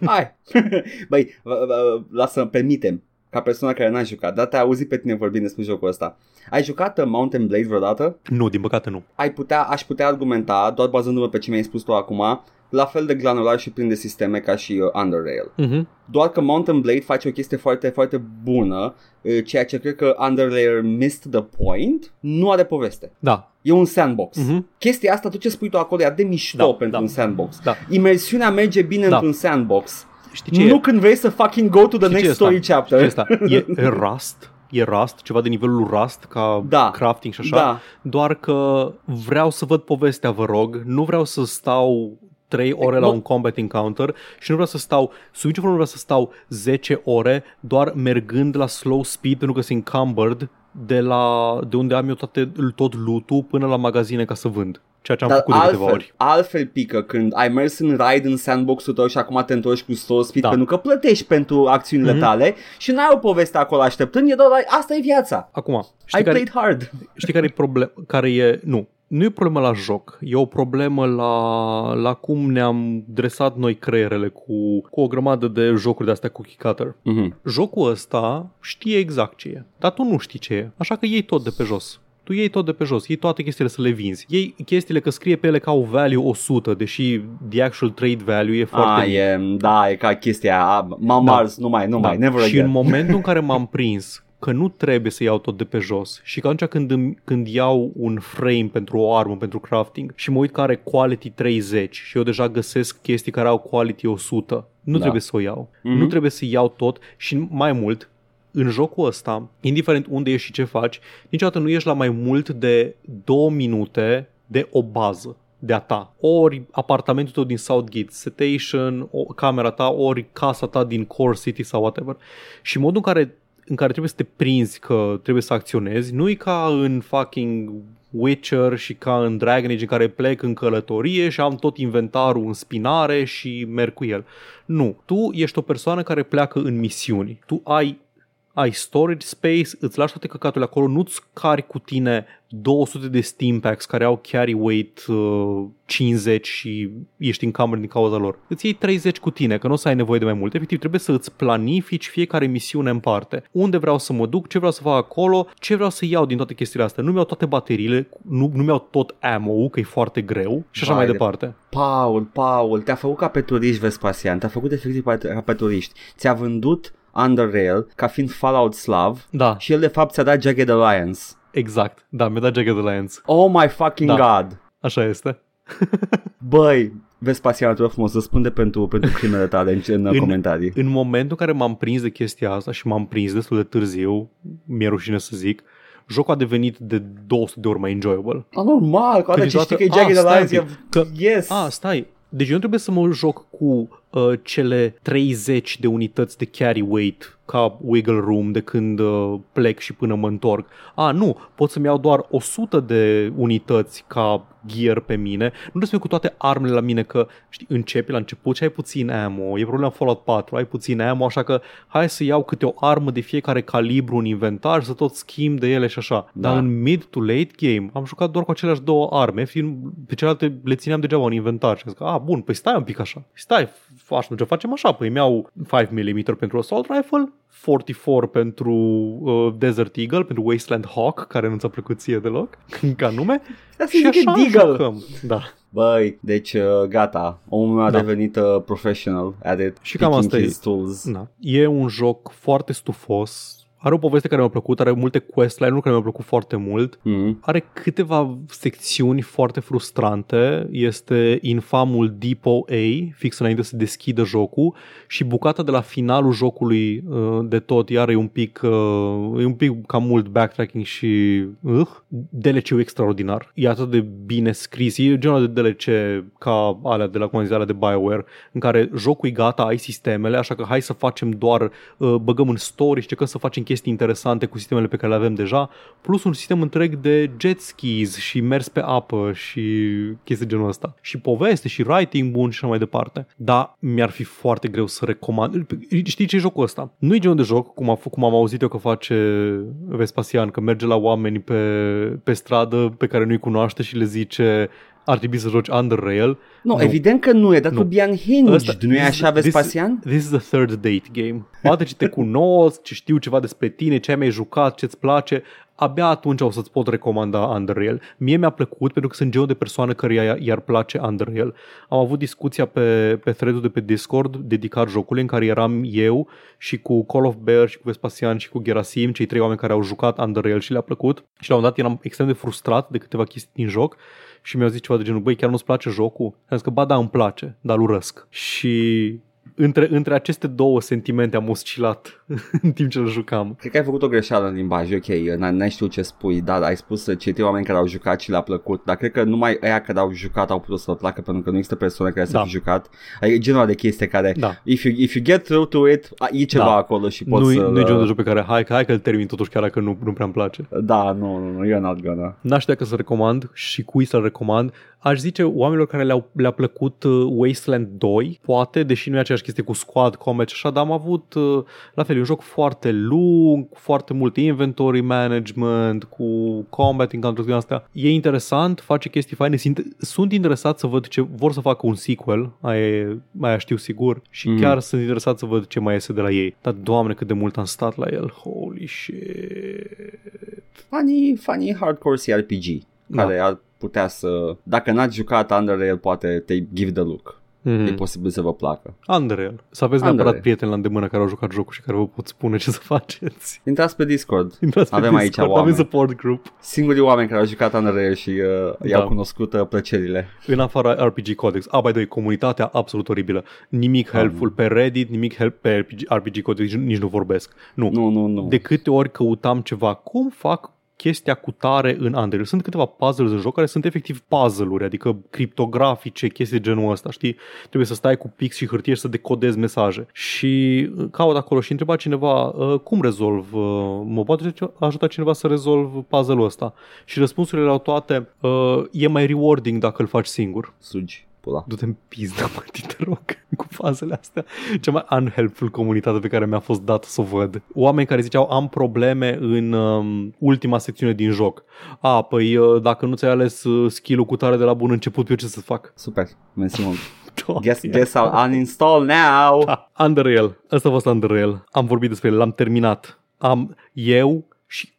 Hai. Băi, v- v- lasă, permitem ca persoana care n-a jucat, dar te-a auzit pe tine vorbind despre jocul ăsta. Ai jucat uh, Mountain Blade vreodată? nu, din păcate nu. Ai putea, aș putea argumenta, doar bazându-mă pe ce mi-ai spus tu acum, la fel de granular și plin de sisteme ca și uh, Underrail. Uh-huh. Doar că Mountain Blade face o chestie foarte, foarte bună, uh, ceea ce cred că Underrail missed the point, nu are poveste. Da. E un sandbox. Mhm. Chestia asta, tot ce spui tu acolo, e atât de mișto Da, pentru da. un sandbox. Da. Imersiunea merge bine Da. într-un sandbox. Știi ce nu e? când vrei să fucking go to the Știi ce next e story asta? chapter. Știi ce e asta? E Rust. E Rust, ceva de nivelul Rust, ca Da. crafting și așa. Da. Doar că vreau să văd povestea, vă rog. Nu vreau să stau 3 ore la Nu. un combat encounter și nu vreau să stau, sub nicio formă nu vreau să stau 10 ore doar mergând la slow speed pentru că sunt encumbered de, la, de unde am eu toate, tot loot până la magazine ca să vând. Ceea ce am Dar făcut de câteva altfel, ori. altfel pică când ai mers în ride în sandbox-ul tău și acum te întorci cu slow speed Da. pentru că plătești pentru acțiunile Mhm. tale și n-ai o poveste acolo așteptând, e doar asta e viața. Acum, știi I care, played hard. Știi care e problema? Care e, nu, nu e o problemă la joc, e o problemă la, la cum ne-am dresat noi creierele cu, cu o grămadă de jocuri de astea cookie cutter. Mm-hmm. Jocul ăsta știe exact ce e, dar tu nu știi ce e, așa că iei tot de pe jos. Tu iei tot de pe jos, iei toate chestiile să le vinzi. Iei chestiile că scrie pe ele ca o value 100, deși the actual trade value e foarte Ah, mic. e, da, e ca chestia aia, m-am Da. ars, nu mai, nu mai, never și again. în momentul în care m-am prins că nu trebuie să iau tot de pe jos și că atunci când, îmi, când iau un frame pentru o armă, pentru crafting și mă uit că are quality 30 și eu deja găsesc chestii care au quality 100, nu Da. trebuie să o iau. Mhm. Nu trebuie să iau tot și mai mult, în jocul ăsta, indiferent unde ești și ce faci, niciodată nu ești la mai mult de două minute de o bază de a ta. Ori apartamentul tău din Southgate Station, o, camera ta, ori casa ta din Core City sau whatever. Și modul în care, în care trebuie să te prinzi că trebuie să acționezi, nu e ca în fucking Witcher și ca în Dragon Age în care plec în călătorie și am tot inventarul în spinare și merg cu el. Nu, tu ești o persoană care pleacă în misiuni. Tu ai ai storage space, îți lași toate căcaturile acolo, nu-ți cari cu tine 200 de Steam Packs care au carry weight uh, 50 și ești în cameră din cauza lor. Îți iei 30 cu tine, că nu o să ai nevoie de mai mult. Efectiv, trebuie să îți planifici fiecare misiune în parte. Unde vreau să mă duc, ce vreau să fac acolo, ce vreau să iau din toate chestiile astea. Nu mi-au toate bateriile, nu, nu mi-au tot ammo că e foarte greu și așa Vai mai de- departe. Paul, Paul, te-a făcut ca pe turiști Vespasian, te-a făcut efectiv ca ca pe turiști. Ți-a vândut Underrail ca fiind Fallout Slav Da, și el de fapt ți-a dat Jagged Alliance. exact. Da, mi-a dat Jagged Alliance. Oh my fucking Da. god! Așa este. Băi, Vespasian, te rog frumos, răspunde pentru, pentru crimele tale în, în, În- comentarii. În momentul în care m-am prins de chestia asta și m-am prins destul de târziu, mi-e rușine să zic, jocul a devenit de 200 de ori mai enjoyable. A, normal, că Că ce știi deodată- că e Jagged Ah, stai Alliance, un e... pic, că- Yes! A, stai. Deci eu nu trebuie să mă joc cu uh, cele 30 de unități de carry weight ca wiggle room de când uh, plec și până mă întorc. A, nu, pot să-mi iau doar 100 de unități ca gear pe mine. Nu trebuie să cu toate armele la mine că știi, începi la început și ai puțin ammo. E problema Fallout 4, ai puțin ammo, așa că hai să iau câte o armă de fiecare calibru în inventar, să tot schimb de ele și așa. Da. Dar în mid to late game am jucat doar cu aceleași două arme, fiind pe celelalte le țineam degeaba în inventar și am zis că, a, bun, păi stai un pic așa. Stai, faci, ce facem așa, păi mi-au 5 mm pentru assault rifle, 44 pentru uh, Desert Eagle, pentru Wasteland Hawk, care nu ți-a plăcut ție deloc, ca nume, Asta și se zice așa Deagle. jucăm. Da. Băi, deci uh, gata, omul a Da. devenit uh, professional at it. Și cam picking asta e. his tools. Da. E un joc foarte stufos, Are o poveste care mi-a plăcut, are multe questline-uri care mi-au plăcut foarte mult. Mm. Are câteva secțiuni foarte frustrante. Este infamul Depot A, fix înainte să deschidă jocul și bucata de la finalul jocului uh, de tot, iar e un pic, uh, e un pic cam mult backtracking și uh, DLC-ul extraordinar. E atât de bine scris. E genul de DLC ca alea de la cum am zis, alea de BioWare, în care jocul e gata, ai sistemele, așa că hai să facem doar, uh, băgăm în story și încercăm să facem chestii interesante cu sistemele pe care le avem deja, plus un sistem întreg de jet skis și mers pe apă și chestii genul ăsta. Și poveste și writing bun și așa mai departe. Dar mi-ar fi foarte greu să recomand. Știi ce e jocul ăsta? Nu e genul de joc, cum, a, f- cum am auzit eu că face Vespasian, că merge la oameni pe, pe stradă pe care nu-i cunoaște și le zice ar trebui să joci Under Rail. Nu, Nu. evident că nu, e that Nu. would be unhinged. Ăsta- nu e this- așa, this- Vespasian? This is the third date game. Poate ce te cunosc, ce știu ceva despre tine, ce ai mai jucat, ce-ți place, abia atunci o să-ți pot recomanda Underrail. Mie mi-a plăcut pentru că sunt genul de persoană care i- i-ar place Underrail. Am avut discuția pe, pe thread de pe Discord dedicat jocului în care eram eu și cu Call of Bear și cu Vespasian și cu Gerasim, cei trei oameni care au jucat Underrail și le-a plăcut. Și la un moment dat eram extrem de frustrat de câteva chestii din joc și mi-au zis ceva de genul, băi, chiar nu-ți place jocul? Am zis că, ba da, îmi place, dar îl urăsc. Și între, între aceste două sentimente am oscilat în timp ce îl jucam. Cred că ai făcut o greșeală în limbaj, ok, n- n-ai știut ce spui, dar ai spus uh, cei trei oameni care au jucat și le-a plăcut, dar cred că numai ăia care au jucat au putut să-l placă pentru că nu există persoane care să Da. fi jucat. Adică genul de chestie care, Da. if, you, if you get through to it, a, e ceva Da. acolo și poți Nu-i, să... nu-i genul de joc pe care, hai, hai că îl termin totuși chiar dacă nu, nu prea îmi place. Da, nu, nu, nu, you're not gonna. N-aș știa că să recomand și cui să-l recomand. Aș zice oamenilor care le-au, le-a plăcut uh, Wasteland 2, poate, deși nu e aceeași chestie cu squad combat și așa, dar am avut, uh, la fel, e un joc foarte lung, cu foarte mult inventory management, cu combat encounters din astea. E interesant, face chestii faine, sunt, sunt interesat să văd ce vor să facă un sequel, aia, e- aia știu sigur, și Mm. chiar sunt interesat să văd ce mai iese de la ei. Dar, doamne, cât de mult am stat la el, holy shit. Funny, funny hardcore CRPG Da. care ar putea să... Dacă n-ați jucat Under Rail, poate te give the look. Mm. E posibil să vă placă. Underrail. Să aveți Underrail. neapărat prieteni la îndemână care au jucat jocul și care vă pot spune ce să faceți. Intrați pe Discord. Intrați pe Avem aici Discord, oameni. Avem support group. Singurii oameni care au jucat Under Rail și uh, i-au Da. cunoscut uh, plăcerile. În afara RPG Codex. A, by the way, comunitatea absolut oribilă. Nimic helpful pe Reddit, nimic help pe RPG, RPG Codex, nici nu vorbesc. Nu. Nu, nu, nu. De câte ori căutam ceva, cum fac chestia cu tare în Underrail. Sunt câteva puzzles în joc care sunt efectiv puzzle-uri, adică criptografice, chestii de genul ăsta, știi? Trebuie să stai cu pix și hârtie și să decodezi mesaje. Și uh, caut acolo și întreba cineva uh, cum rezolv, uh, mă poate ajuta cineva să rezolv puzzle-ul ăsta. Și răspunsurile erau toate, uh, e mai rewarding dacă îl faci singur. Sugi. Pula. Du-te în pizda, mă, te rog, cu fazele astea. Cea mai unhelpful comunitate pe care mi-a fost dat să o văd. Oameni care ziceau, am probleme în um, ultima secțiune din joc. A, păi uh, dacă nu ți-ai ales uh, skill-ul cu tare de la bun început, eu ce să fac? Super. Mersi mult. Doamne, Guess, ia. guess I'll uninstall now. Ha, Underrail. Asta a fost Underrail. Am vorbit despre el, l-am terminat. Am eu și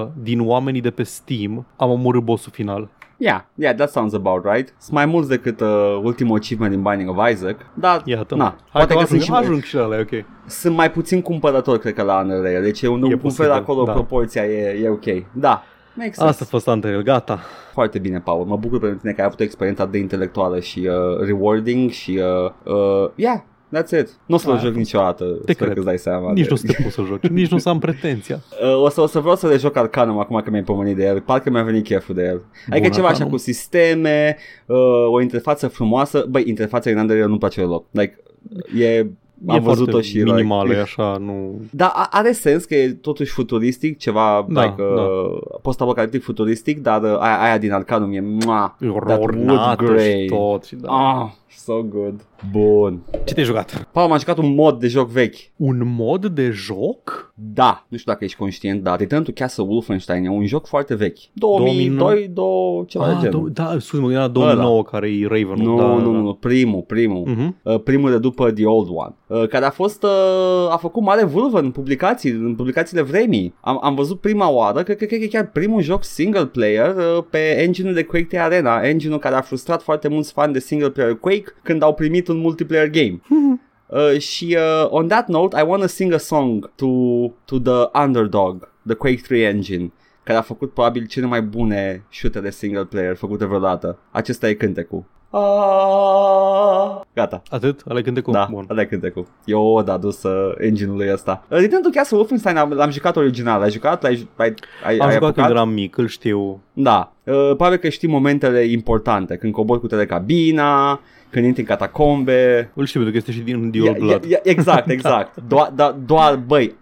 1% din oamenii de pe Steam am omorât bossul final. Yeah, yeah, that sounds about right. Sunt mai mulți decât uh, ultimul achievement din Binding of Isaac, dar Iată, na, Hai poate că că ajung, sunt, și, ajung și la alea, ok. sunt mai puțin cumpărători, cred că, la Under Rail. Deci e un, E un posibil, fel acolo, da. proporția e, e ok. Da, makes sense. Asta a fost Underrail, gata. Foarte bine, Paul. Mă bucur pentru tine că ai avut o experiență atât de intelectuală și uh, rewarding și uh, uh, yeah, that's it. Nu o să-l Aia a joc fost. niciodată, Te sper cred. că îți dai seama. Nici de- nu o să te pot să joci, nici nu o să am pretenția. Uh, o, să, o să vreau să le joc Arcanum acum că mi-ai pomenit de el. Parcă mi-a venit cheful de el. Adică Bun, ceva așa Arcanum. cu sisteme, uh, o interfață frumoasă. Băi, interfața din Under Rail nu-mi place deloc. Like, e... Am e văzut-o foarte și minimală, like, e așa, nu... Da, a- are sens că e totuși futuristic, ceva Da, like, uh, post-apocaliptic futuristic, dar uh, aia, aia din Arcanum e mua, that wood Ornată și grey. tot. Și da. Ah, so good. Bun. Ce te-ai jucat? Paul, m-am jucat un mod de joc vechi. Un mod de joc? Da, nu știu dacă ești conștient, dar Return to Castle Wolfenstein e un joc foarte vechi. 2002, 2, ceva de Ah, genul. do- da, scuze, mă gândeam la 2009 care e Raven. Nu, da, nu, da. nu, nu, primul, primul. Mhm. Uh, primul de după The Old One, uh, care a fost, uh, a făcut mare vârvă în publicații, în publicațiile vremii. Am, am văzut prima oară, cred că cred că e chiar primul joc single player uh, pe engine-ul de Quake 3 Arena, engine-ul care a frustrat foarte mulți fani de single player Quake când au primit un multiplayer game. Uh, și uh, on that note, I want to sing a song to, to the underdog, the Quake 3 engine care a făcut probabil cele mai bune shootere single player făcute vreodată. Acesta e cântecul. Ah. Gata. Atât? Ăla cântecul? Da, Bun. ăla e cântecul. E o odă adusă engine-ului ăsta. Return to Castle Wolfenstein am- l-am jucat original. L-ai jucat? L-ai, ai, ai, Am ai jucat apucat? când eram mic, îl știu. Da. Uh, probabil că știi momentele importante. Când cobori cu telecabina, când intri în catacombe. Îl știu pentru că este și din The Yeah, Old Blood. yeah, yeah, exact, exact. doar, doar, doar, băi,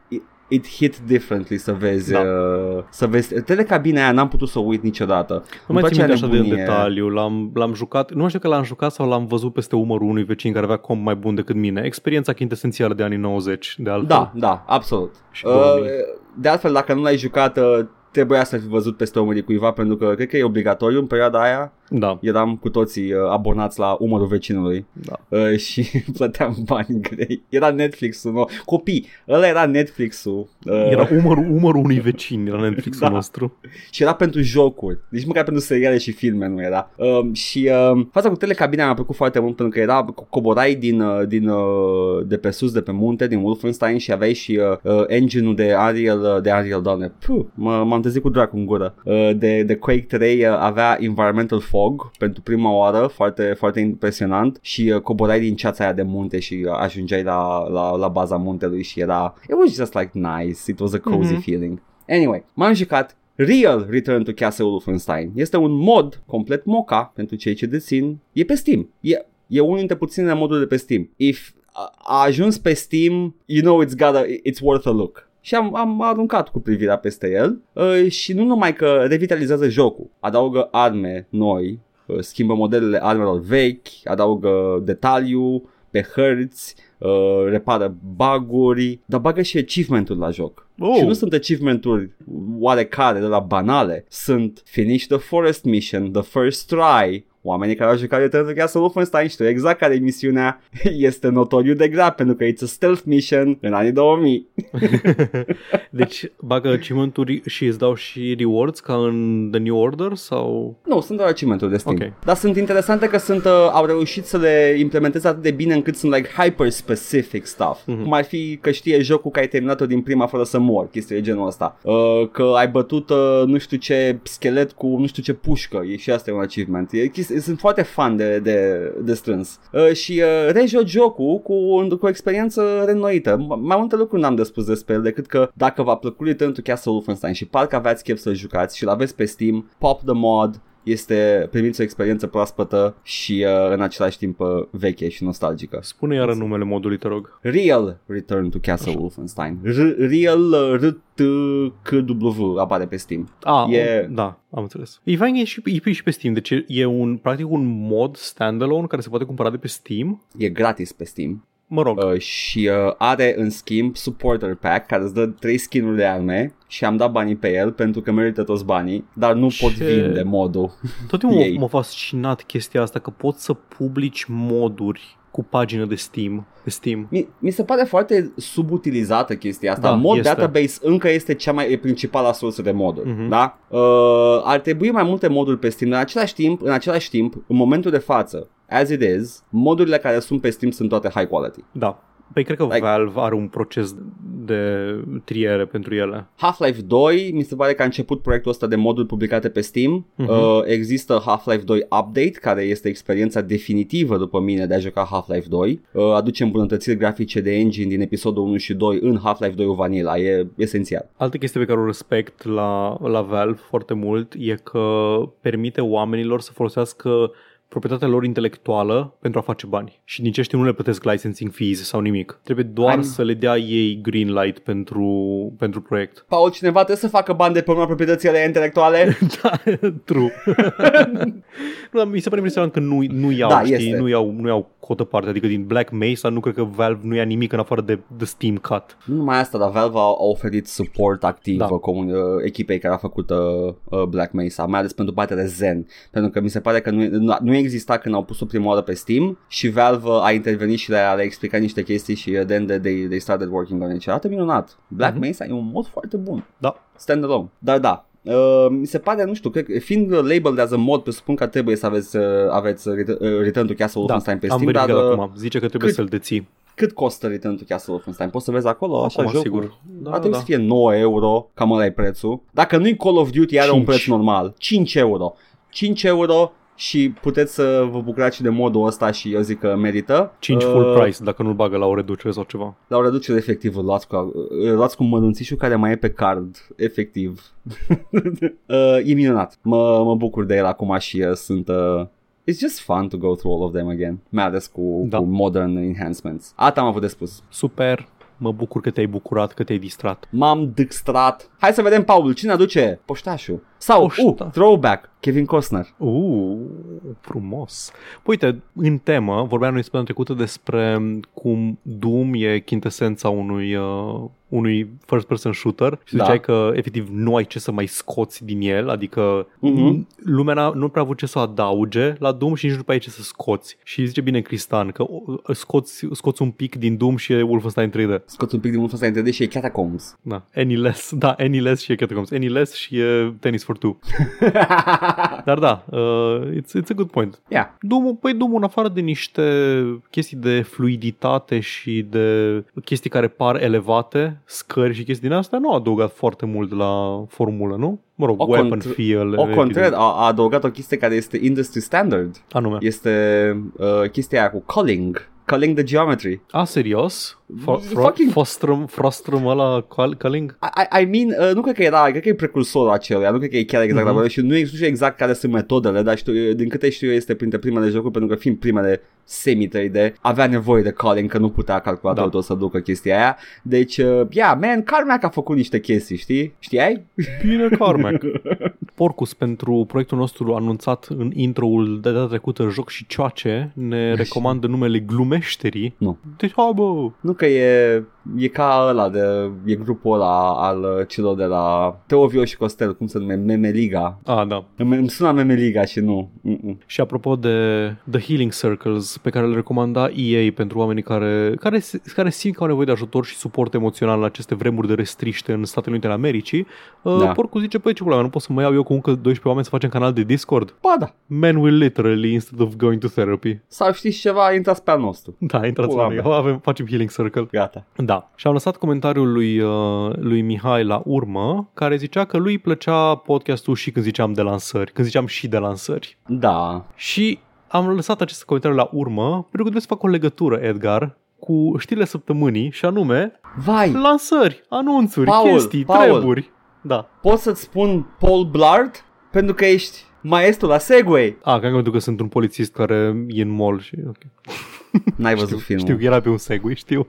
it- it hit differently să vezi, Da. uh, să vezi. Telecabina aia n-am putut să o uit niciodată. Nu Îmi mai țin place minte așa de în nebunie. detaliu, l-am, l-am jucat, nu știu că l-am jucat sau l-am văzut peste umărul unui vecin care avea comp mai bun decât mine. Experiența chintesențială de anii 90, de altfel. Da, da, absolut. Și Uh, 2000. de altfel, dacă nu l-ai jucat, uh, trebuia să fi văzut peste umărul cuiva, pentru că cred că e obligatoriu în perioada aia. Da, Eram cu toții uh, abonați la umărul vecinului da. uh, și plăteam bani grei. Era Netflix-ul nou. Copii, ăla era Netflix-ul. Uh, Era umărul, umărul unui vecin, era Netflix-ul Da. nostru. și era pentru jocuri. Nici măcar pentru seriale și filme nu era. Um, și um, fața cu telecabina mi-a plăcut foarte mult pentru că era co- coborai din, uh, din, uh, de pe sus, de pe munte, din Wolfenstein și aveai și uh, uh, engine-ul de Ariel, uh, de Ariel, doamne, Puh, mă, m-am trezit cu dracu în gură. Uh, de, de Quake 3 uh, avea Environmental Fog pentru prima oară, foarte, foarte impresionant și uh, coborai din ceața aia de munte și uh, ajungeai la, la, la baza muntelui și era, it was just like nice, it was a cozy Mhm. feeling. Anyway, m-am jucat Real Return to Castle Wolfenstein. Este un mod complet moca pentru cei ce dețin. E pe Steam. E, e unul dintre puținele moduri de pe Steam. If a, a ajuns pe Steam, you know it's, gotta, it's worth a look. Și am, am aruncat cu privirea peste el uh, și nu numai că revitalizează jocul, adaugă arme noi, uh, schimbă modelele armelor vechi, adaugă detaliu pe hărți, uh, repară buguri, dar bagă și achievement-uri la joc. Oh. Și nu sunt achievement-uri oarecare de la banale, sunt Finish the Forest Mission, The First Try, Oamenii care au jucat Return to Castle Wolfenstein știu exact care e misiunea. Este notoriu de grea pentru că it's a stealth mission în anii 2000. Deci bagă achievement-uri și îți dau și rewards ca în The New Order sau... Nu, sunt doar achievement de Steam. Ok. Dar sunt interesante că sunt, uh, au reușit să le implementeze atât de bine încât sunt like hyper specific stuff. Mhm. Cum ar fi că știe jocul că ai terminat-o din prima fără să mor, chestii de genul ăsta. Uh, că ai bătut uh, nu știu ce schelet cu nu știu ce pușcă, e și asta e un achievement. E, chesti- sunt foarte fan de, de, de strâns. Uh, și uh, rejoc jocul cu, cu o experiență renoită. M- Mai multe lucruri n-am de spus despre el decât că dacă v-a plăcut Return to Castle Wolfenstein și parcă aveați chef să jucați și l aveți pe Steam, pop the mod, este primiți o experiență proaspătă și uh, în același timp uh, veche și nostalgică. Spune iară numele modului, te rog. Real Return to Castle Wolfenstein. R- Real uh, R T K W apare pe Steam. Ah, E- e... da, am înțeles. E fain, e și, e și pe Steam, deci e- e un, practic un mod standalone care se poate cumpăra de pe Steam. E gratis pe Steam Mă rog, uh, și uh, are în schimb supporter pack care îți dă 3 skin-uri de arme și am dat banii pe el pentru că merită toți banii, dar nu pot Ce- vinde modul. tot timpul ei. m- m-a fascinat chestia asta că poți să publici moduri cu pagină de Steam, de Steam. Mi, mi se pare foarte subutilizată chestia asta. Da, Mod este. database încă este cea mai e principala sursă de moduri, Mhm. da? Uh, ar trebui mai multe moduri pe Steam, dar în același timp, în același timp, în momentul de față, as it is, modurile care sunt pe Steam sunt toate high quality. Da. Păi cred că Like- Valve are un proces de triere pentru ele. Half-Life 2, mi se pare că a început proiectul ăsta de moduri publicate pe Steam. Mhm. Uh, există Half-Life 2 Update, care este experiența definitivă după mine de a juca Half-Life 2. Uh, aduce îmbunătățiri grafice de engine din episodul 1 și 2 în Half-Life 2 Vanilla, e esențial. Altă chestie pe care o respect la, la Valve foarte mult e că permite oamenilor să folosească proprietatea lor intelectuală pentru a face bani. Și nici ăștia nu le plătesc licensing fees sau nimic. Trebuie doar Am- să le dea ei green light pentru, pentru proiect. Paul, cineva trebuie să facă bani de pe urma proprietățile intelectuale? da, true. nu, dar mi se pare impresionant că nu, nu iau, Da, știi, este. nu iau, nu iau cotă parte, adică din Black Mesa nu cred că Valve nu ia nimic în afară de, de Steam Cut. Nu numai asta, dar Valve a a oferit support activ Da. da. comun, uh, echipei care a făcut uh, uh, Black Mesa, mai ales pentru partea de Zen, pentru că mi se pare că nu, nu, nu exista când au pus-o prima oară pe Steam și Valve uh, a intervenit și le-a, le-a explicat niște chestii și uh, then they, they, they started working on it și arată minunat. Black Mhm. Mesa e un mod foarte bun, Da. standalone, dar da. Uh, mi se pare, nu știu, cred, că fiind labeled as a mod, presupun că trebuie să aveți, uh, aveți uh, Return to Castle Da, Wolfenstein pe am Steam, dar verificat uh, acum. Zice că trebuie cât- să-l deții. Cât costă Return to Castle Wolfenstein? Poți să vezi acolo așa Acum, jocul? sigur. Da, Da, Ar trebui da. să fie 9 euro, cam ăla e prețul. Dacă nu-i Call of Duty, are un Cinci. preț normal. 5 euro. 5 euro și puteți să vă bucurați și de modul ăsta și eu zic că merită. 5 Uh, full price dacă nu-l bagă la o reducere sau ceva. La o reducere efectiv îl luați cu, îl luați cu mănunțișul care mai e pe card, efectiv. uh, e minunat. Mă, mă bucur de el acum și uh, sunt... Uh, It's just fun to go through all of them again, mai ales cu, Da. cu modern enhancements. Asta am avut de spus. Super, mă bucur că te-ai bucurat, că te-ai distrat. M-am dixtrat. Hai să vedem, Paul, cine aduce poștașul? Sau, Poșta. uh, throwback, Kevin Costner. Uh, frumos. Păi uite, în temă, vorbeam noi săptămâna trecută despre cum Doom e chintesența unui, uh, unui first-person shooter și Da. ziceai că efectiv nu ai ce să mai scoți din el, adică Mhm. lumea n-a- nu prea a avut ce să adauge la Doom și nici nu prea ai ce să scoți. Și zice bine Cristan că o, scoți, scoți un pic din Doom și e Wolfenstein 3D. Scot un pic din multul ăsta în 3D și e Catacombs. Da, any less, da, any less și e Catacombs, any less și e Tennis for Two. Dar da, uh, it's, it's a good point. yeah. Doom, păi Doom, în afară de niște chestii de fluiditate și de chestii care par elevate, scări și chestii din astea, nu a adăugat foarte mult la formulă, nu? Mă rog, O weapon contr- feel. O evident. contrar, a, a adăugat o chestie care este industry standard. Anume. Este uh, chestia aia cu culling. Culling the geometry. A, serios? Fro- fro- Fucking- Frostrum, Frostrum ăla cal- Culling? I, I I mean, uh, nu cred că era, cred că e precursorul acelui, nu cred că e chiar exact Mhm. mm-hmm. și nu știu exact care sunt metodele, dar știu, din câte știu eu este printre primele jocuri, pentru că fiind primele semi 3D, avea nevoie de calling, că nu putea calculatorul Da. da. să ducă chestia aia. Deci, uh, yeah, man, Carmack a făcut niște chestii, știi? Știai? Bine, Carmack. Porcus, pentru proiectul nostru anunțat în intro-ul de data trecută, Joc și Cioace, ne Așa. recomandă numele Glumeșterii. Nu. Deci, ha, bă, Nu că e, e ca ăla de, e grupul ăla al uh, celor de la Teovio și Costel, cum se numește, Memeliga. a, da. Îmi, îmi sună Memeliga și nu. Mm-mm. Și apropo de The Healing Circles, pe care le recomanda EA pentru oamenii care, care, se- care simt că au nevoie de ajutor și suport emoțional în aceste vremuri de restriște în Statele Unite ale Americii, da. Da. Porcul zice, păi ce problema, nu pot să mă iau eu cu încă 12 oameni să facem canal de Discord? Ba da. Men will literally instead of going to therapy. Sau știți ceva, intrați pe al nostru. Da, intrați Pula la noi, mea. avem, facem Healing Circle. Gata. Da. Și am lăsat comentariul lui, uh, lui Mihai la urmă, care zicea că lui îi plăcea podcastul și când ziceam de lansări, când ziceam și de lansări. Da. Și am lăsat acest comentariu la urmă, pentru că trebuie să fac o legătură, Edgar, cu știrile săptămânii și anume Vai, lansări, anunțuri, Paul, chestii, Paul. treburi. Da. pot să-ți spun Paul Blart? Pentru că ești maestru la Segway. A, că pentru că sunt un polițist care e în mall și... Okay. N-ai văzut Știu, filmul. știu că era pe un Segway, știu.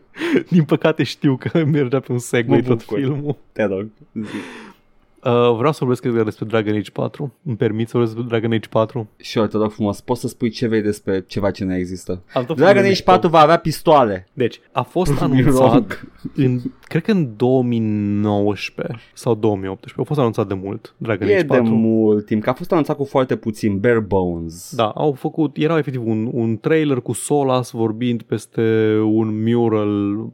Din păcate știu că mergea pe un Segway Mă tot bucur. filmul. Te rog. Zi. Uh, vreau să vorbesc Edgar, despre Dragon Age 4. Îmi permit să vorbesc despre Dragon Age 4? Sure, te rog frumos. Poți să spui ce vrei despre ceva ce nu există. Am tot Dragon felul de Age 4 va avea pistoale. Deci, a fost You're anunțat, wrong. în, cred că în 2019 sau 2018. A fost anunțat de mult Dragon E Age de 4. mult timp, că a fost anunțat cu foarte puțin, bare bones. Da, au făcut, era efectiv un, un trailer cu Solas vorbind peste un mural pre-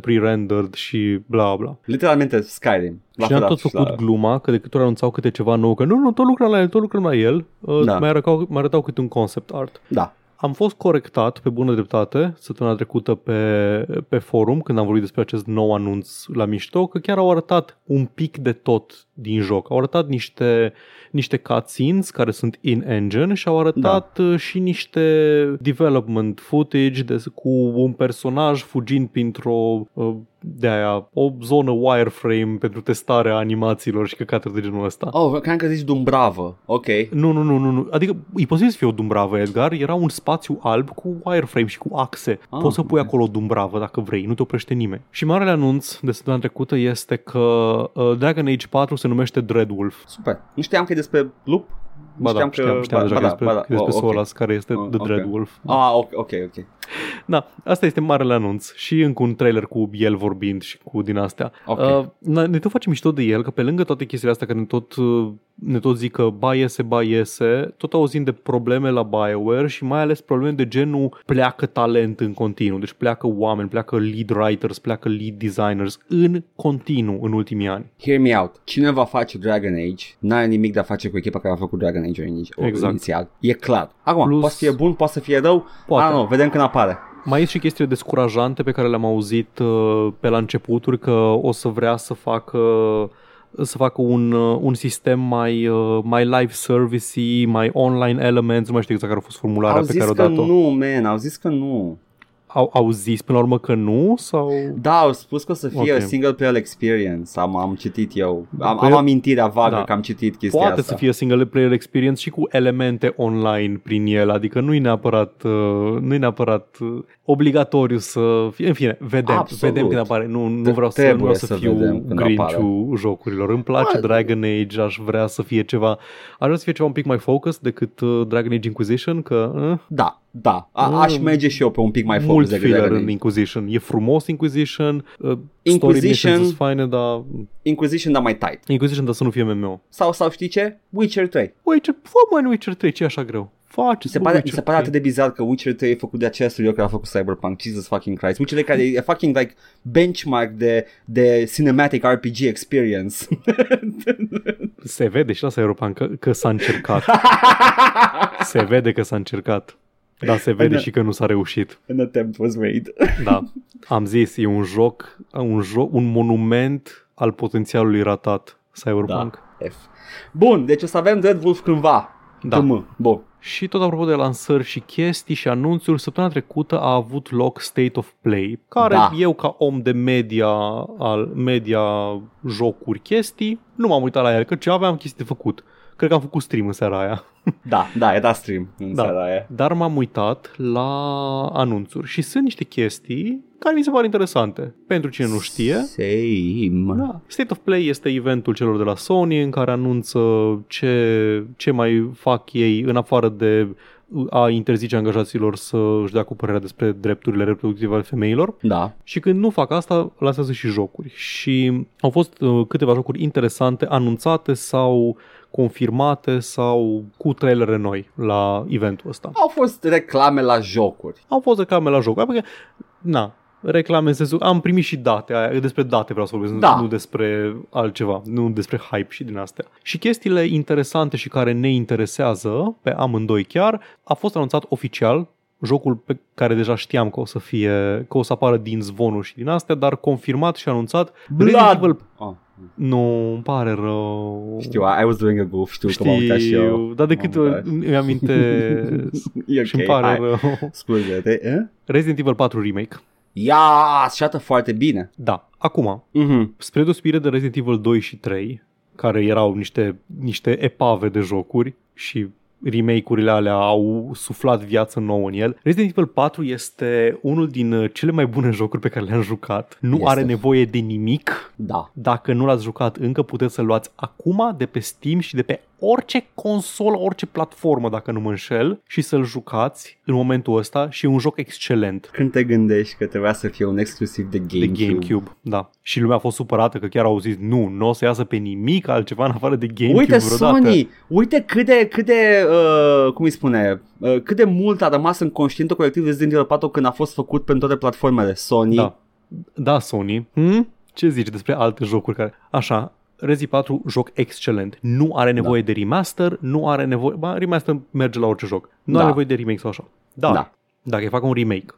pre-rendered și bla bla. Literalmente Skyrim. La și fel am a tot fost făcut la... gluma că de câte ori anunțau câte ceva nou, că nu, nu, tot lucrăm la el, tot lucrăm la el, uh, Da. mai, arătau, mai arătau câte un concept art. Da. Am fost corectat pe bună dreptate săptămâna trecută pe, pe forum când am vorbit despre acest nou anunț la mișto, că chiar au arătat un pic de tot din joc. Au arătat niște, niște cutscenes care sunt in-engine și au arătat da. și niște development footage de, cu un personaj fugind printr-o uh, de aia, o zonă wireframe pentru testarea animațiilor și căcaturi de genul ăsta. Oh, cred că zici Dumbravă. Ok. Nu, nu, nu, nu, nu. Adică e posibil să fie o dumbravă, Edgar. Era un spațiu alb cu wireframe și cu axe. Ah, Poți să pui ok. acolo o dumbravă dacă vrei, nu te oprește nimeni. Și marele anunț de săptămâna trecută este că uh, Dragon Age 4 se numește Dreadwolf. Super. Nu știam că e despre lup? Ba da, știam, știam deja că e despre, că e despre Oh, ok. Solas, care este Oh, The ok. Dreadwolf. Ah, ok, ok, ok. Da, asta este marele anunț și încă un trailer cu el vorbind și cu din astea. Ok. Uh, na- ne tot facem mișto de el, că pe lângă toate chestiile astea care ne tot, uh, ne tot zic că ba iese, ba iese, tot auzim de probleme la BioWare și mai ales probleme de genul pleacă talent în continuu. Deci pleacă oameni, pleacă lead writers, pleacă lead designers în continuu în ultimii ani. Hear me out. Cine va face Dragon Age n-are nimic de a face cu echipa care a făcut Dragon Age inici- Exact. inițial. E clar. Acum, Plus- poate să fie bun, poate să fie rău. Poate. Ah, nu, vedem când apare. Mai sunt și chestiile descurajante pe care le-am auzit uh, pe la începuturi că o să vrea să facă să facă un, uh, un sistem mai, uh, mai live service mai online elements, nu mai știu exact care a fost formularea Au pe zis care o că dat-o. nu, man, au zis că nu. Au, au zis până la urmă că nu? Sau... Da, au spus că o să fie Ok. okay. single player experience. Am, am citit eu. Am, Păi am eu- amintirea vagă da. că am citit chestia Poate asta. să fie single player experience și cu elemente online prin el, adică nu e neapărat, uh, nu e neapărat uh, obligatoriu să fie, în fine, vedem, Absolut. vedem când apare, nu, nu Te- vreau să, nu trebuie vreau să, să fiu vedem când grinciu jocurilor, îmi place Bă, Dragon Age, aș vrea să fie ceva, aș vrea să fie ceva un pic mai focus decât uh, Dragon Age Inquisition, că uh, Da, da. A, Mm. aș merge și eu pe un pic mai mult focus decât filler Dragon în Age. Inquisition, e frumos Inquisition, uh, Inquisition- story sunt faine, dar Inquisition, dar mai tight. Inquisition, dar să nu fie MMO. Sau, sau știi ce? Witcher 3. Witcher, fă mă în Witcher 3, ce e așa greu? Faceți Mi se bă, pare, mi Witcher se pare 3. atât de bizar că Witcher 3 e făcut de aceeași studio care a făcut Cyberpunk. Jesus fucking Christ. Witcher 3 care e fucking like benchmark de, de cinematic RPG experience. Se vede și la Cyberpunk că, că s-a încercat. se vede că s-a încercat. Dar se vede Da. și că nu s-a reușit. An attempt was made. Da. Am zis, e un joc, un joc, un monument al potențialului ratat Cyberpunk. F. Bun, deci o să avem Red Wolf cândva. Da. Cum? Bun. Și tot apropo de lansări și chestii și anunțuri, săptămâna trecută a avut loc State of Play, care Da. eu ca om de media, al media jocuri chestii, nu m-am uitat la el, că ce aveam chestii de făcut. Cred că am făcut stream în seara aia. Da, da, era stream în Da. seara aia. Dar m-am uitat la anunțuri și sunt niște chestii care mi se par interesante. Pentru cine nu știe, Same. da. State of Play este eventul celor de la Sony în care anunță ce, ce mai fac ei în afară de a interzice angajaților să își dea cu părerea despre drepturile reproductive ale femeilor. Da. Și când nu fac asta, lansează și jocuri. Și au fost uh, câteva jocuri interesante anunțate sau confirmate sau cu trailere noi la eventul ăsta. Au fost reclame la jocuri. Au fost reclame la joc. Adică, na, reclame în sensul, am primit și date, aia, despre date vreau să vorbesc, Da. nu despre altceva, nu despre hype și din astea. Și chestiile interesante și care ne interesează, pe amândoi chiar, a fost anunțat oficial jocul pe care deja știam că o să fie, că o să apară din zvonuri și din astea, dar confirmat și anunțat Resident Evil... Oh, Nu, îmi pare rău. știu, I was doing a goof, știu, că m-am uitat și eu. Știu, dar de M-am câte uitat. ori îmi aminte E și îmi ok, pare hai. rău. Scuze, te, eh? Resident Evil 4 Remake. Ia, șată foarte bine. Da, acum, Mhm. spre deosebire de Resident Evil 2 și 3, care erau niște, niște epave de jocuri și remake-urile alea au suflat viață nouă în el. Resident Evil 4 este unul din uh, cele mai bune jocuri pe care le-am jucat. Nu Este. are nevoie de nimic. Da. Dacă nu l-ați jucat încă, puteți să-l luați acum de pe Steam și de pe orice consolă, orice platformă, dacă nu mă înșel, și să-l jucați în momentul ăsta și e un joc excelent. Când te gândești că trebuia să fie un exclusiv de De GameCube. GameCube, da. Și lumea a fost supărată că chiar au zis nu, nu o să iasă pe nimic altceva în afară de GameCube Uite vreodată. Sony, uite cât de, cât de uh, cum îi spune, uh, cât de mult a rămas în conștientul colectiv Resident Evil 4 când a fost făcut pe toate platformele Sony. Da. Da, Sony. Hmm? Ce zici despre alte jocuri care... Așa, Rezi 4, joc excelent. Nu are nevoie de remaster, nu are nevoie... Ba, remaster merge la orice joc. Nu Da. are nevoie de remake sau așa. Da. Da. Dacă îi fac un remake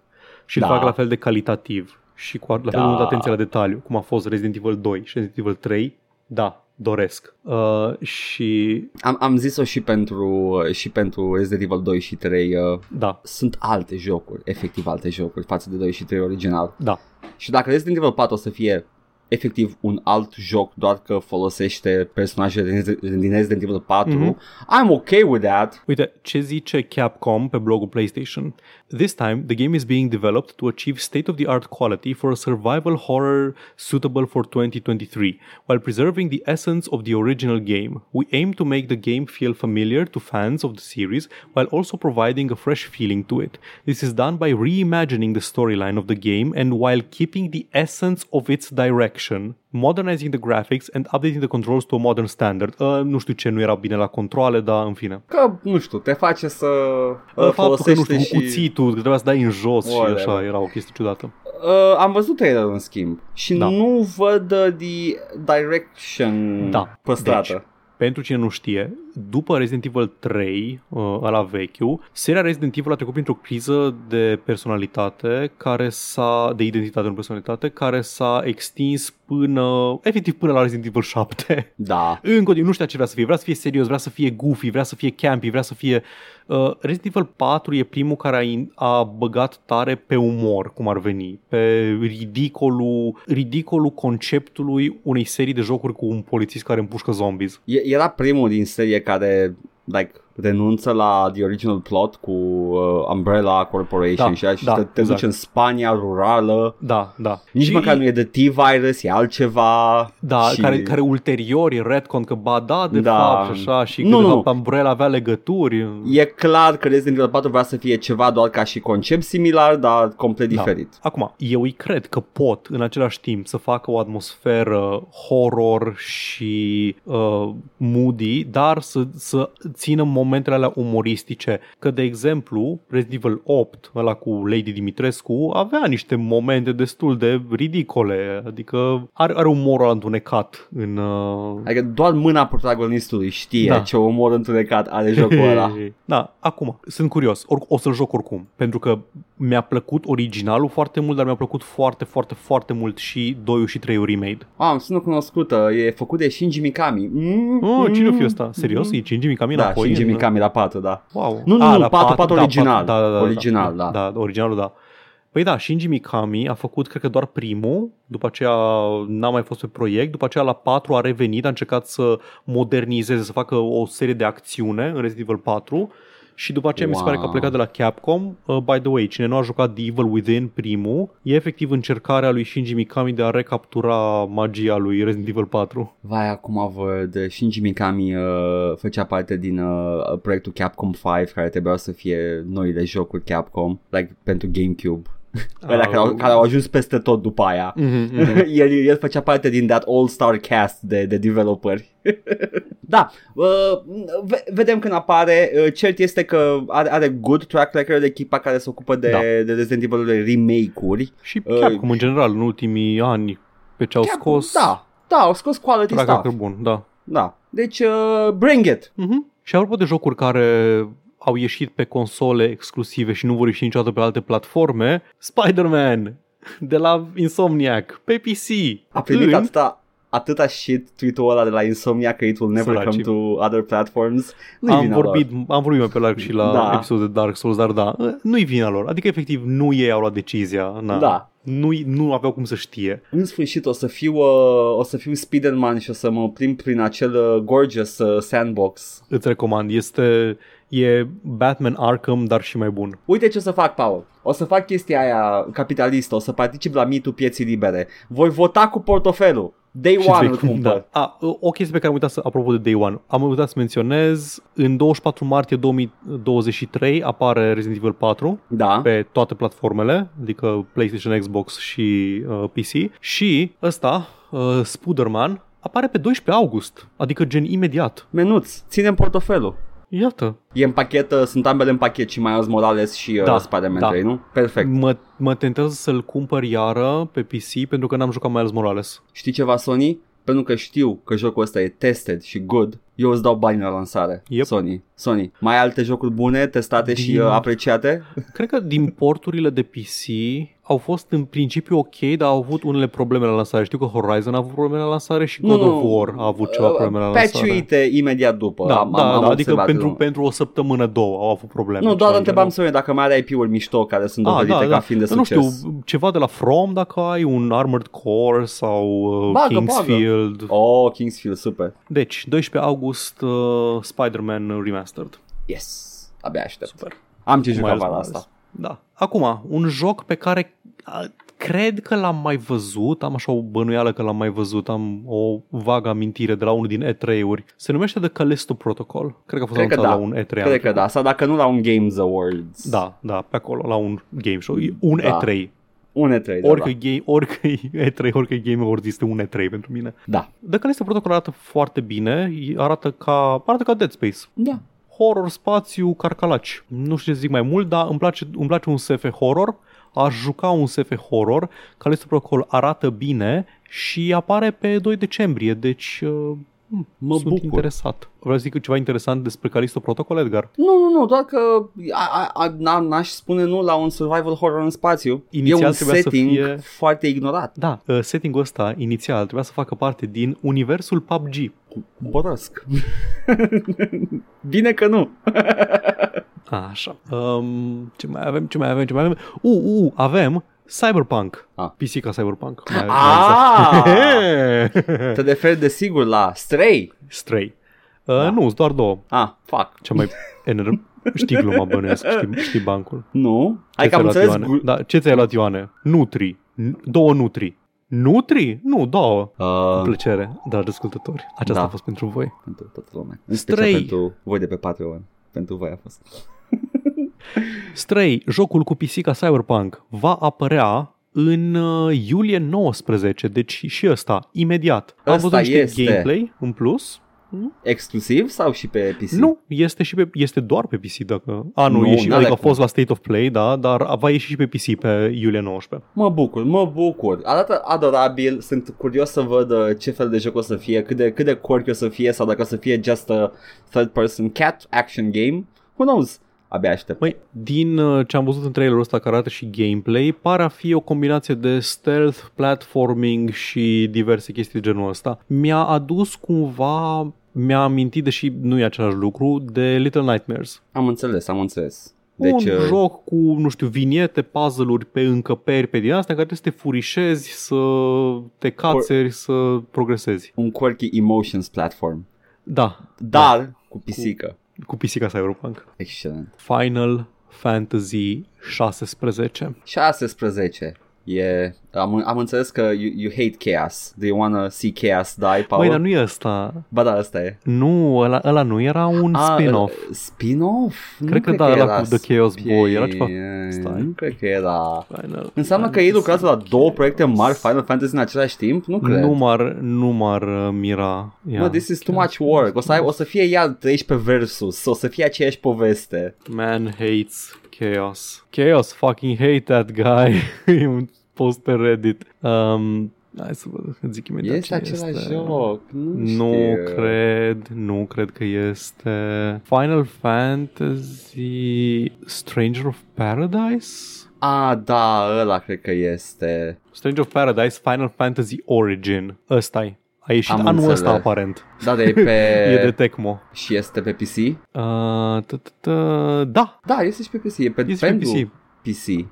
și îl Da. fac la fel de calitativ și cu la fel Da. de multă atenție la detaliu, cum a fost Resident Evil 2 și Resident Evil 3, da, doresc. Uh, și Am, am zis-o și pentru, și pentru Resident Evil 2 și 3. Uh, da, sunt alte jocuri, efectiv alte jocuri față de 2 și 3 original. da. Și dacă Resident Evil 4 o să fie efectiv un alt joc doar că folosește personajele din- din Resident Evil 4, Mhm. I'm okay with that. Uite, ce zice Capcom pe blogul PlayStation? This time, the game is being developed to achieve state-of-the-art quality for a survival horror suitable for 2023, while preserving the essence of the original game. We aim to make the game feel familiar to fans of the series, while also providing a fresh feeling to it. This is done by reimagining the storyline of the game and while keeping the essence of its direction, modernizing the graphics and updating the controls to a modern standard. Uh, nu știu ce nu era bine la controle, dar în fine. Că, nu știu, te face să uh, Uh, Faptul că, nu folosește știu, cu și... cuțitul, că trebuia să dai în jos și Whatever. așa, era o chestie ciudată. Uh, am văzut trailerul în schimb și Da. nu văd uh, the direction Da, păstrată. Deci, pentru cine nu știe, după Resident Evil 3, uh, la vechiul, seria Resident Evil a trecut printr-o criză de personalitate care s-a, de identitate în personalitate, care s-a extins până, efectiv până la Resident Evil 7. Da. Încă nu știa ce vrea să fie, vrea să fie serios, vrea să fie goofy, vrea să fie campy, vrea să fie... Uh, Resident Evil 4 e primul care a, in- a băgat tare pe umor, cum ar veni, pe ridicolul, ridicolul conceptului unei serii de jocuri cu un polițist care împușcă zombies. E- Era primul din serie care like, renunță la the original plot cu uh, Umbrella Corporation Da, și, aia și da, te, te exact. duci în Spania rurală. Da, da. Nici Și- măcar nu e de T-Virus, e altceva. Da, și... care, care ulterior e retcon că ba da, de Da. fapt și așa și că Nu, de nu. fapt Umbrella avea legături. E clar că Resident Evil 4 vrea să fie ceva doar ca și concept similar, dar complet Da. diferit. Acum, eu îi cred că pot în același timp să facă o atmosferă horror și uh, moody, dar să, să țină momentele alea umoristice. Că, de exemplu, Resident Evil 8, ăla cu Lady Dimitrescu, avea niște momente destul de ridicole, adică are, are umorul întunecat în... Uh, Adică doar mâna protagonistului știe Da. ce umor întunecat are jocul ăla. Da, acum, sunt curios, or, o să-l joc oricum, pentru că mi-a plăcut originalul foarte mult, dar mi-a plăcut foarte, foarte, foarte mult și 2 și 3 remade. Ah, am sună cunoscută, e făcut de Shinji Mikami. Mm, Oh, cine o fi mm, ăsta? Serios? mm. E Shinji Mikami Da, înapoi? Shinji în- Mikami la 4, da. Wow. Nu, nu, Ah, nu, la patru, patru da, original. patru, da, da, da, Original, da. da. Da, originalul, da. Păi da, Shinji Mikami a făcut, cred că doar primul, după aceea n-a mai fost pe proiect, după aceea la 4 a revenit, a încercat să modernizeze, să facă o serie de acțiune în Resident Evil 4 și după aceea mi se pare că a Wow. plecat de la Capcom. Uh, by the way, cine nu a jucat The Evil Within primul, e efectiv încercarea lui Shinji Mikami de a recaptura magia lui Resident Evil 4. Vai, acum văd, Shinji Mikami uh, făcea parte din uh, proiectul Capcom 5 care trebuia să fie noile jocuri Capcom, like pentru GameCube. Alea care, au, care au ajuns peste tot după aia. Mhm, mhm. el, el făcea parte din that all-star cast de, de developeri. da, uh, ve- vedem când apare. Uh, cert este că are, are good track record echipa care se ocupă de, Da. de Resident Evil remake-uri. Și Uh, Capcom în general, în ultimii ani pe ce au Chiar- scos, Da, da, au scos quality track stuff. record bun, da. Da. Deci, uh, bring it. Mhm. Și apropo de jocuri care au ieșit pe console exclusive și nu vor ieși niciodată pe alte platforme, Spider-Man de la Insomniac pe PC. A primit în... atâta, atâta shit tweet-ul ăla de la Insomnia că it will never Săracii. come to other platforms. Nu-i am vina vorbit, lor. am vorbit mai pe larg și la Da. episodul de Dark Souls, dar da, nu-i vina lor. Adică efectiv nu ei au luat decizia. Na. Da. Nu, nu aveau cum să știe. În sfârșit o să fiu uh, o să fiu Spider-Man și o să mă plimb prin acel uh, gorgeous uh, sandbox. Îți recomand. Este e Batman Arkham, dar și mai bun. Uite ce o să fac, Paul. O să fac chestia aia capitalistă, o să particip la mitul pieții libere. Voi vota cu portofelul. Day Și one îți îl vei- cumpăr. Da. A, o chestie pe care am uitat să, apropo de Day One, am uitat să menționez, în 24 martie 2023 apare Resident Evil 4 Da. pe toate platformele, adică PlayStation, Xbox și uh, PC și ăsta, uh, Spider-Man, apare pe 12 august, adică gen imediat. Menuț, ținem portofelul. Iată, E în pachet, uh, sunt ambele în pachet și Miles Morales și uh, Da, Spider-Man da. 3, nu? Perfect. mă, mă tentează să-l cumpăr iară pe PC pentru că n-am jucat Miles Morales. Știi ceva, Sony? Pentru că știu că jocul ăsta e tested și good, eu îți dau bani la lansare. Yep. Sony. Sony. Mai ai alte jocuri bune, testate și Din- uh, apreciate? Cred că din porturile de PC au fost în principiu ok, dar au avut unele probleme la lansare. Știu că Horizon a avut probleme la lansare și God of War a avut ceva Uh, probleme la lansare. Patch-uite imediat după. Da, am, da, am, am da adică observat, pentru, nu. pentru o săptămână, două au avut probleme. Nu, doar ceva întrebam în Sony dacă mai are IP-uri mișto care sunt genul. dovedite Ah, da, ca da. fiind de Nu succes. știu, ceva de la From dacă ai, un Armored Core sau uh, Bagă, Kingsfield. Oh, Kingsfield, super. Deci, 12 august, uh, Spider-Man Remastered. Yes. Abia aștept. Super. Am ce Cu juca Miles vara Morales. asta. Da. Acum, un joc pe care a, cred că l-am mai văzut, am așa o bănuială că l-am mai văzut, am o vagă amintire de la unul din E3-uri. Se numește The Callisto Protocol. Cred că a fost Cred că anunțat da. la un E3 Cred anul că trecut. da, sau dacă nu la un Games Awards. Da, da, pe acolo, la un game show. E Un Da. E3. Un E3, da, Orică, da. game, orică e E3, orică e Game Awards este un E3 pentru mine. Da. The Callisto Protocol arată foarte bine, arată ca, arată ca Dead Space. Da. horror, spațiu, carcalaci. Nu știu ce zic mai mult, dar îmi place, îmi place un SF horror. Aș juca un SF horror. Callisto Protocol arată bine și apare pe 2 decembrie, deci uh, Mă Sunt bucur. interesat. Vreau să zic ceva interesant despre Callisto Protocol, Edgar. Nu, nu, nu, doar că a, a, a, n- n-aș spune nu la un survival horror în spațiu. Inițial e un trebuia să setting fie- foarte ignorat. Da, uh, setting-ul ăsta inițial trebuia să facă parte din universul PUBG. Borăsc. Bine că nu. Așa. Um, ce mai avem, ce mai avem, ce mai avem? U, uh, uh, avem Cyberpunk. Ah. PC ca Cyberpunk. Mai, Ah! mai exact. Te referi de sigur la Stray? Stray. Uh, Da. Nu, sunt doar două. Ah, fuck. Cea mai ener... Știi gluma, bănuiesc, știi, știi bancul. Nu? Ce Adică am ți-ai luat, înțeles... Ioane? gu- Da, ce ți-ai luat, Ioane? Nutri. N- două Nutri. Nutri? Nu, două. Cu Uh, plăcere, dragi ascultători. Aceasta Da. a fost pentru voi. pentru toată lumea. În special Stray. pentru voi de pe Patreon. Pentru voi a fost. Stray, jocul cu pisica Cyberpunk, va apărea în uh, iulie 19, deci și ăsta, imediat. Am Ăsta văzut niște este. gameplay în plus. Exclusiv sau și pe PC? Nu, este și pe, este doar pe PC dacă... A, nu, Nu, e și, n-are adică a cum. fost la State of Play, da, dar va ieși și pe PC pe iulie 19. Mă bucur, mă bucur. Arată adorabil, sunt curios să văd uh, ce fel de joc o să fie, cât de, cât de quirky o să fie sau dacă o să fie just a third person cat action game. Who knows? Abia aștept. Măi, din uh, ce am văzut în trailerul ăsta care arată și gameplay, pare a fi o combinație de stealth, platforming și diverse chestii de genul ăsta. Mi-a adus cumva, mi-a amintit, deși nu e același lucru, de Little Nightmares. Am înțeles, am înțeles. Deci, Deci, un uh, joc cu, nu știu, viniete, puzzle-uri pe încăperi, pe din astea, în care trebuie să te furișezi, să te cațeri, să progresezi. un quirky emotions platform. Da, Dar cu pisică. cu pisica Cyberpunk. Excelent. Final Fantasy 16. 16. E, am, am înțeles că you, you hate chaos. Do you wanna see chaos die, Paul? Băi, dar nu e ăsta. Ba da, asta e. Nu, ăla, ăla nu era un Ah, spin-off. uh, Spin-off? Nu Cred că da, ăla era cu The Chaos Boy, era spin- ceva- Stai. Nu cred că era. Final Înseamnă că ei lucrează la două proiecte mari Final Fantasy în același timp? Nu cred. Nu m-ar, nu m-ar uh, mira. Ia. Mă, this is too much work. O să, ai, o să fie iar 13 versus, o să fie aceeași poveste. Man hates chaos. Chaos fucking hate that guy. e un post pe Reddit. Um, hai să văd, îți zic imediat Este cine același este. joc. Nu, Nu știu. cred, nu cred că este Final Fantasy Stranger of Paradise? Ah, da, ăla cred că este. Stranger of Paradise Final Fantasy Origin. ăsta e. A ieșit Am anul înțeles. ăsta aparent. Da, de e pe... E de Tecmo. Și este pe PC? Uh, t-t-t- Da, Da, este și pe PC. E pe, este pe pentru PC.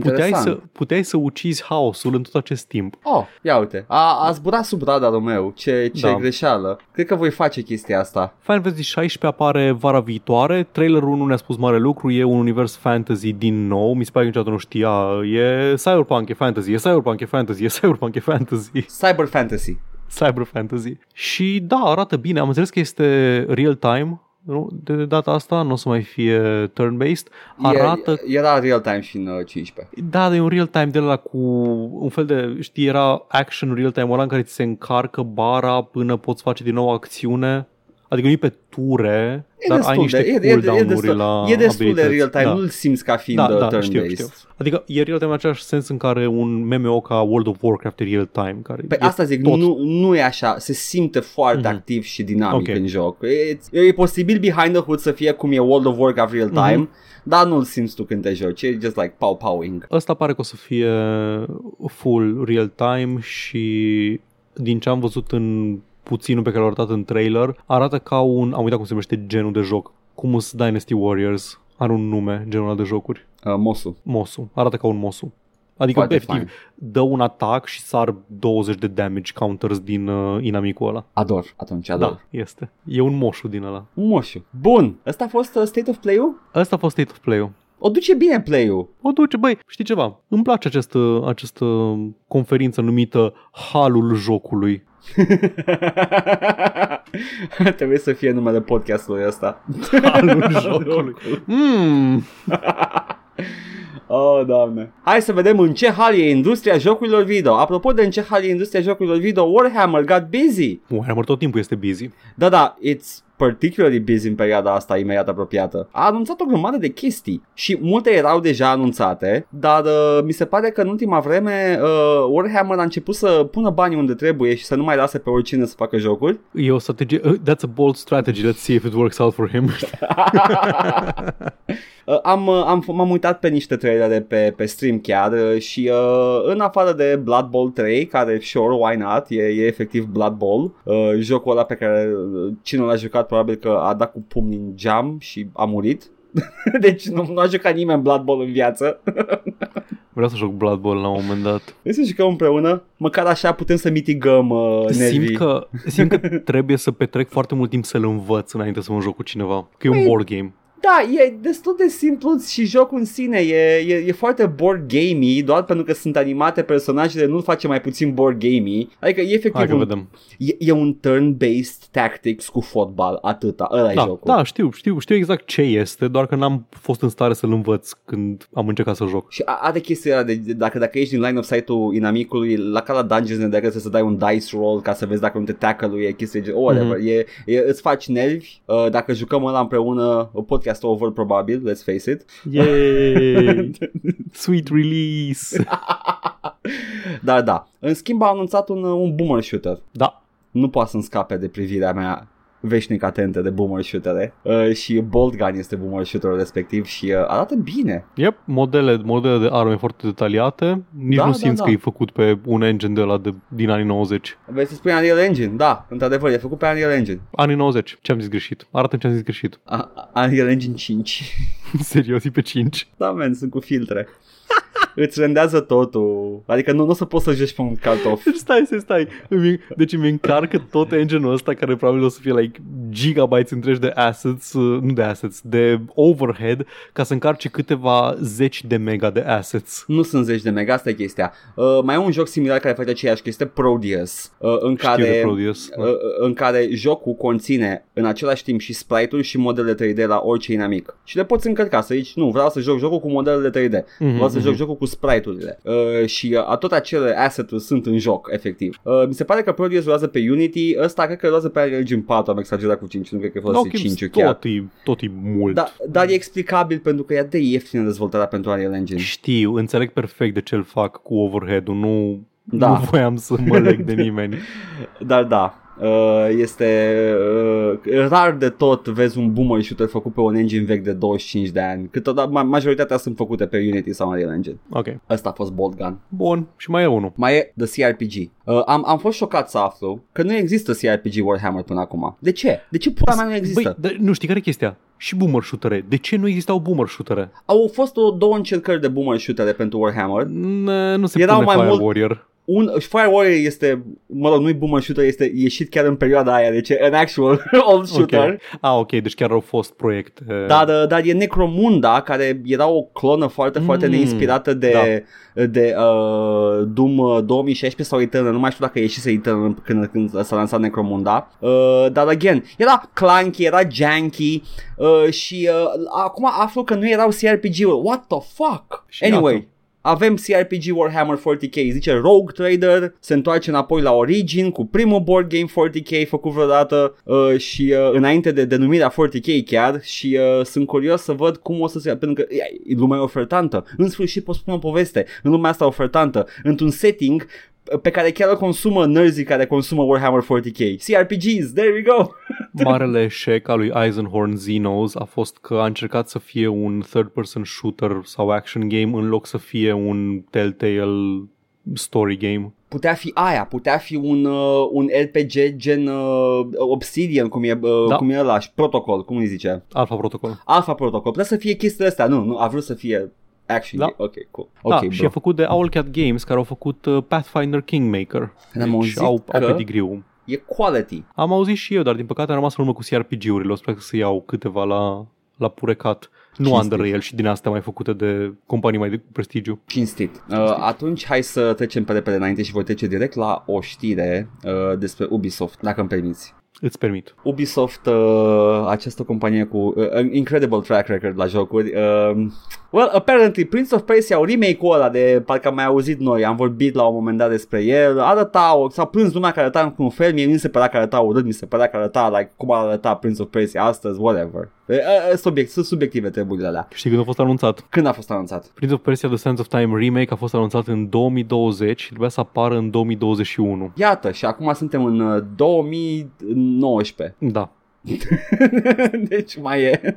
PC. Puteai Interesant. să, puteai să ucizi haosul în tot acest timp. Oh, ia uite. A, a zburat sub radarul meu. Ce, ce Da. greșeală. Cred că voi face chestia asta. Final Fantasy 16 apare vara viitoare, trailerul nu ne-a spus mare lucru, e un univers fantasy din nou, mi se pare că niciodată nu știa, e cyberpunk, e fantasy, e cyberpunk, e fantasy, e cyberpunk, e fantasy, Cyber Fantasy. cyber fantasy. Și da, arată bine, am înțeles că este real time, nu? de, de data asta nu o să mai fie turn-based, arată E, era real time și în uh, 15. Da, dar e un real time de la cu un fel de, știi, era action real time ăla în care ți se încarcă bara până poți face din nou acțiune. Adică nu e pe ture, E dar destul ai niște de, e, e, e, cooldown-uri destul, la e destul de abilități. real time, Da. nu-l simți ca fiind Da, uh, da, turn-based. știu, știu. Adică e real time în același sens în care un MMO ca World of Warcraft e real time. Care Pe e asta zic, tot. nu, nu e așa, se simte foarte Mhm. activ și dinamic Ok. în joc. E, e posibil behind the hood să fie cum e World of Warcraft real time, Mhm. dar nu-l simți tu când te joci, e just like pow-powing. Ăsta pare că o să fie full real time și din ce am văzut în puținul pe care l-au arătat în trailer, arată ca un, am uitat cum se numește genul de joc, cum sunt Dynasty Warriors, are un nume genul ăla de jocuri, Uh, Mosu. Mosu, arată ca un Mosu. Adică, Foarte efectiv, fain. dă un atac și sar 20 de damage counters din uh, inamicul ăla. Ador, atunci ador. Da, este. E un moșu din ăla. Un moșu. Bun, ăsta a fost uh, State of Play-ul? Ăsta a fost State of Play-ul. O duce bine play-ul. O duce, băi, știi ceva? Îmi place această, această conferință numită Halul jocului. Trebuie să fie numele podcastului ăsta. Halul jocului. Mm. Oh, doamne. Hai să vedem în ce hal e industria jocurilor video. Apropo de în ce hal e industria jocurilor video, Warhammer got busy. Warhammer tot timpul este busy. Da, da, it's particularly busy în perioada asta imediat apropiată. A anunțat o grămadă de chestii și multe erau deja anunțate, dar uh, mi se pare că în ultima vreme uh, Warhammer a început să pună banii unde trebuie și să nu mai lase pe oricine să facă jocuri. E o strategie, uh, that's a bold strategy, let's see if it works out for him. Uh, am, uh, am, m-am uitat pe niște trailere pe, pe stream chiar uh, și uh, în afară de Blood Bowl 3, care sure, why not, e, e efectiv Blood Bowl, uh, jocul ăla pe care uh, cine l-a jucat probabil că a dat cu pumni în geam și a murit. deci nu, nu a jucat nimeni Blood Bowl în viață. Vreau să joc Blood Bowl la un moment dat. Vrei să jucăm împreună? Măcar așa putem să mitigăm uh, nervii. Simt că, simt că trebuie să petrec foarte mult timp să-l învăț înainte să mă joc cu cineva. Că e un Păi- board game. Da, e destul de simplu și jocul în sine e, e, e foarte board gamey, doar pentru că sunt animate personajele nu-l face mai puțin board gamey. Adică e Hai efectiv că un, vedem. e, e un turn-based tactics cu fotbal, atâta, ăla e Da, jocul. da, știu, știu, știu exact ce este, doar că n-am fost în stare să-l învăț când am încercat să joc. Și a- are chestia aia de, de dacă, dacă ești din line of sight-ul inamicului, la ca la Dungeons and Dragons să dai un dice roll ca să vezi dacă nu te tackle e chestia de whatever. Mhm. E, e, îți faci nervi, uh, dacă jucăm ăla împreună, podcast over probabil, let's face it. Yay! Sweet release! Dar da, în schimb a anunțat un, un boomer shooter. Da, Nu poate să-mi scape de privirea mea veșnic atentă de boomer shootere uh, și Bolt Gun este boomer shooterul respectiv și uh, arată bine. yep, modele, modele de arme foarte detaliate. Nici Da, nu da, simți da. că e făcut pe un engine de la de, din anii 90. Vrei să spui Unreal Engine? Da, într-adevăr, e făcut pe Unreal Engine. Anii 90. Ce am zis greșit? Arată ce am zis greșit. A- Unreal Engine 5. Serios, e pe 5. da, men, sunt cu filtre. Îți rendează totul. Adică nu, nu o să poți să joci pe un cut-off. Deci stai, stai, stai. Îmi, deci îmi încarcă tot engine-ul ăsta care probabil o să fie like gigabytes întregi de assets, uh, nu de assets, de overhead ca să încarce câteva zeci de mega de assets. Nu sunt zeci de mega, asta e chestia. Uh, mai e un joc similar care face aceeași chestie, Prodeus, uh, în Știu care... de Prodeus. uh, în care jocul conține în același timp și sprite-uri și modele 3D la orice inamic. Și le poți încărca să zici, nu, vreau să joc jocul cu modelele 3D, Mhm, vreau să mhm. joc jocul cu sprite-urile. Uh, și uh, tot acele asset-uri sunt în joc, efectiv. Uh, mi se pare că Prodeus rulează pe Unity, ăsta cred că rulează pe Unreal Engine 4, am exagerat cu 5, nu cred că folosește 5 chiar. tot, e, tot e mult. Da, dar e explicabil pentru că e de ieftină dezvoltarea pentru Unreal Engine. Știu, înțeleg perfect de ce îl fac cu overhead-ul, nu, Da. nu voiam să mă leg de nimeni. Dar da, uh, este uh, rar de tot vezi un boomer shooter făcut pe un engine vechi de 25 de ani. Câteodată ma- majoritatea sunt făcute pe Unity sau Unreal Engine. Ok, Ăsta a fost Bolt Gun. bun, și mai e unul. Mai e The CRPG. Uh, am, am fost șocat să aflu că nu există CRPG Warhammer până acum. De ce? De ce pula mea nu există? Băi, dar nu știi care e chestia? Și boomer shootere. De ce nu existau boomer shootere? Au fost o, două încercări de boomer shooter pentru Warhammer. N- Nu se Erau pune mai Fire mult- Warrior. Un, Fire Warrior este, mă rog, nu-i boomer shooter, este ieșit chiar în perioada aia, deci e an actual old shooter. Ok. Ah, ok, deci chiar au fost proiecte. Dar, uh, dar e Necromunda, care era o clonă foarte, mm, foarte Mm, neinspirată de, da. de uh, Doom uh, 2016 sau Eternal, nu mai știu dacă ieșise Eternal când, când s-a lansat Necromunda. Uh, dar, again, era clunky, era janky uh, și uh, acum aflu că nu erau CRPG-uri. What the fuck? Și anyway. iată. Avem CRPG Warhammer 40k, zice Rogue Trader, se întoarce înapoi la Origin cu primul board game 40k făcut vreodată uh, și uh, înainte de denumirea 40k chiar și uh, sunt curios să văd cum o să se... pentru că e, lumea e ofertantă, în sfârșit pot spune o poveste, în lumea asta ofertantă, într-un setting pe care chiar îl consumă nerdzii care consumă Warhammer 40k. CRPGs, there we go! Marele eșec al lui Eisenhorn Xenos a fost că a încercat să fie un third-person shooter sau action game în loc să fie un Telltale story game. Putea fi aia, putea fi un, uh, un RPG gen uh, Obsidian, cum e, uh, Da. cum e ăla, și Protocol, cum îi zice? Alpha Protocol. Alpha Protocol, putea să fie chestiile astea, nu, nu, a vrut să fie action Da. game. Ok, cool. Da, Ok, și bro. a făcut de Owlcat Games care au făcut uh, Pathfinder Kingmaker. Am Deci auzit au, au că- pedigree E quality. Am auzit și eu, dar din păcate am rămas în urmă cu CRPG-urile. O să să iau câteva la, la purecat. Nu Cinstit. Underrail și din astea mai făcute de companii mai de prestigiu. Cinstit. Uh, atunci hai să trecem pe repede înainte și voi trece direct la o știre uh, despre Ubisoft, dacă îmi permiți. Îți permit. Ubisoft, uh, această companie cu uh, incredible track record la jocuri, uh, Well, apparently Prince of Persia, au remake-ul ăla de parcă am mai auzit noi, am vorbit la un moment dat despre el, arăta, s-a plâns lumea că arăta într-un fel, mie mi se părea că arăta urât, mi se părea că arăta like, cum ar arăta Prince of Persia astăzi, whatever. E, e, subiect, sunt subiective treburile alea. Știi când a fost anunțat? Când a fost anunțat? Prince of Persia The Sands of Time Remake a fost anunțat în 2020 și trebuia să apară în 2021. Iată, și acum suntem în uh, 2019. Da. deci mai e.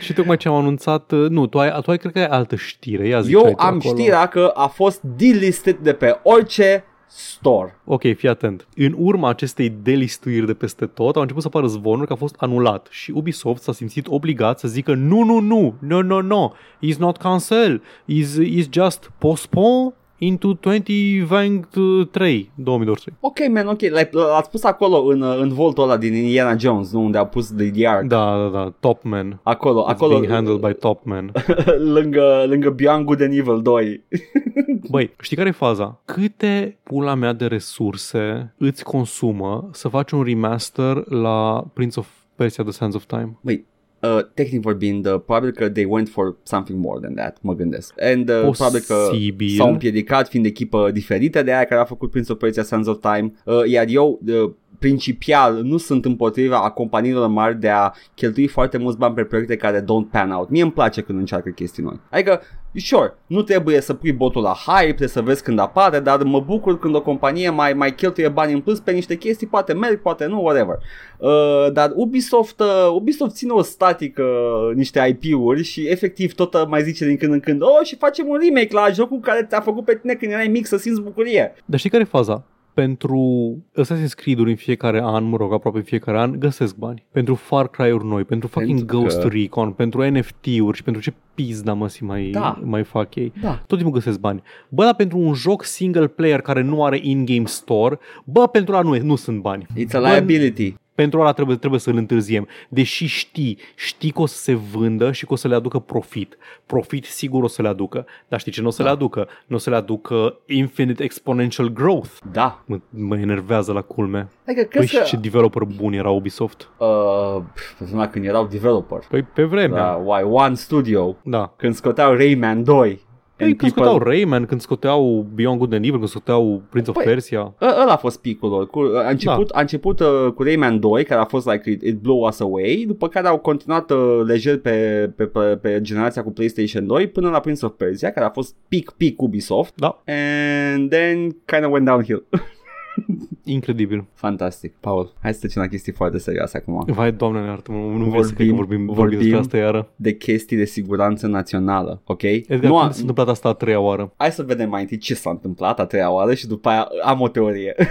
Și tocmai ce am anunțat, uh, nu, tu ai, tu ai cred că ai altă știre, ia zi ce Eu ai tu am acolo. știrea că a fost delisted de pe orice store. Ok, fii atent. În urma acestei delistuiri de peste tot, au început să apară zvonuri că a fost anulat și Ubisoft s-a simțit obligat să zică nu, nu, nu, no, no, no, it's not cancel, it's, it's just postpone into 2023, 2023. Ok, man, ok. L-ai- L-ați pus acolo în, uh, în voltul ăla din Indiana Jones, nu? Unde a pus The, the Ark. Da, da, da, Top Man. Acolo, It's acolo, being handled by Top Man. lângă, lângă Beyond Good and Evil 2. Băi, știi care e faza? Câte pula mea de resurse îți consumă să faci un remaster la Prince of Persia The Sands of Time? Băi, uh, tehnic vorbind, uh, probabil că they went for something more than that, mă gândesc. And uh, probabil că Posibil. s-au împiedicat fiind echipă diferită de aia care a făcut Prince of Persia Sands of Time. Uh, iar eu, uh, principial, nu sunt împotriva a companiilor mari de a cheltui foarte mulți bani pe proiecte care don't pan out. Mie îmi place când încearcă chestii noi. Adică, sure, nu trebuie să pui botul la hype, trebuie să vezi când apare, dar mă bucur când o companie mai, mai cheltuie bani în plus pe niște chestii, poate merg, poate nu, whatever. Uh, dar Ubisoft, uh, Ubisoft ține o statică uh, niște IP-uri și efectiv tot uh, mai zice din când în când, oh, și facem un remake la jocul care ți-a făcut pe tine când erai mic să simți bucurie. Dar știi care e faza? Pentru Assassin's Creed-uri în fiecare an, mă rog, aproape în fiecare an, găsesc bani. Pentru Far Cry-uri noi, pentru fucking Pentru Ghost că- Recon, pentru NFT-uri și pentru ce pizda mă mai, Da. mai fac ei. Da. Tot timpul găsesc bani. Bă, dar pentru un joc single player care nu are in-game store, bă, pentru ăla nu, nu sunt bani. It's a Bă, liability. Pentru ăla trebuie, trebuie să-l întârziem. Deși știi, știi că o să se vândă și că o să le aducă profit. Profit sigur o să le aducă. Dar știi ce nu o să Da. le aducă? Nu o să le aducă infinite exponential growth. Da. Mă, mă enervează la culme. Adică Păi crezi și că... ce developer bun era Ubisoft. Uh, pe vremea când erau developer. Păi pe vremea. Da, why, One Studio. Da. Când scoteau Rayman 2. Păi And când people- scoteau Rayman, când scoteau Beyond Good and Evil, când scoteau Prince of Păi, Persia. Ă- Ăla a fost picul lor. Cu, a început, a început uh, cu Rayman 2, care a fost like it, it blew us away, după care au continuat uh, lejer pe, pe, pe, pe generația cu PlayStation 2 până la Prince of Persia, care a fost peak peak Ubisoft. Da, And then kind of went downhill. incredibil. Fantastic. Paul, hai să trecem la chestii foarte serioase acum. Vai, doamne, ne iartă, nu vreau să cred că vorbim, vorbim, vorbim despre asta iară. de chestii de siguranță națională, ok? Edgar, nu când a, s-a întâmplat asta a treia oară? hai să vedem mai întâi ce s-a întâmplat a treia oară și după aia am o teorie.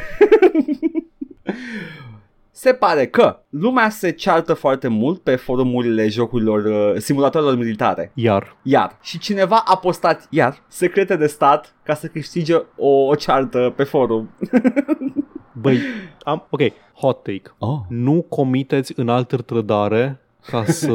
Se pare că lumea se ceartă foarte mult pe forumurile jocurilor, uh, simulatorilor militare. Iar. Iar. Și cineva a postat iar secrete de stat ca să câștige o, o ceartă pe forum. Băi, am, ok, hot take. Oh. Nu comiteți în altă trădare ca să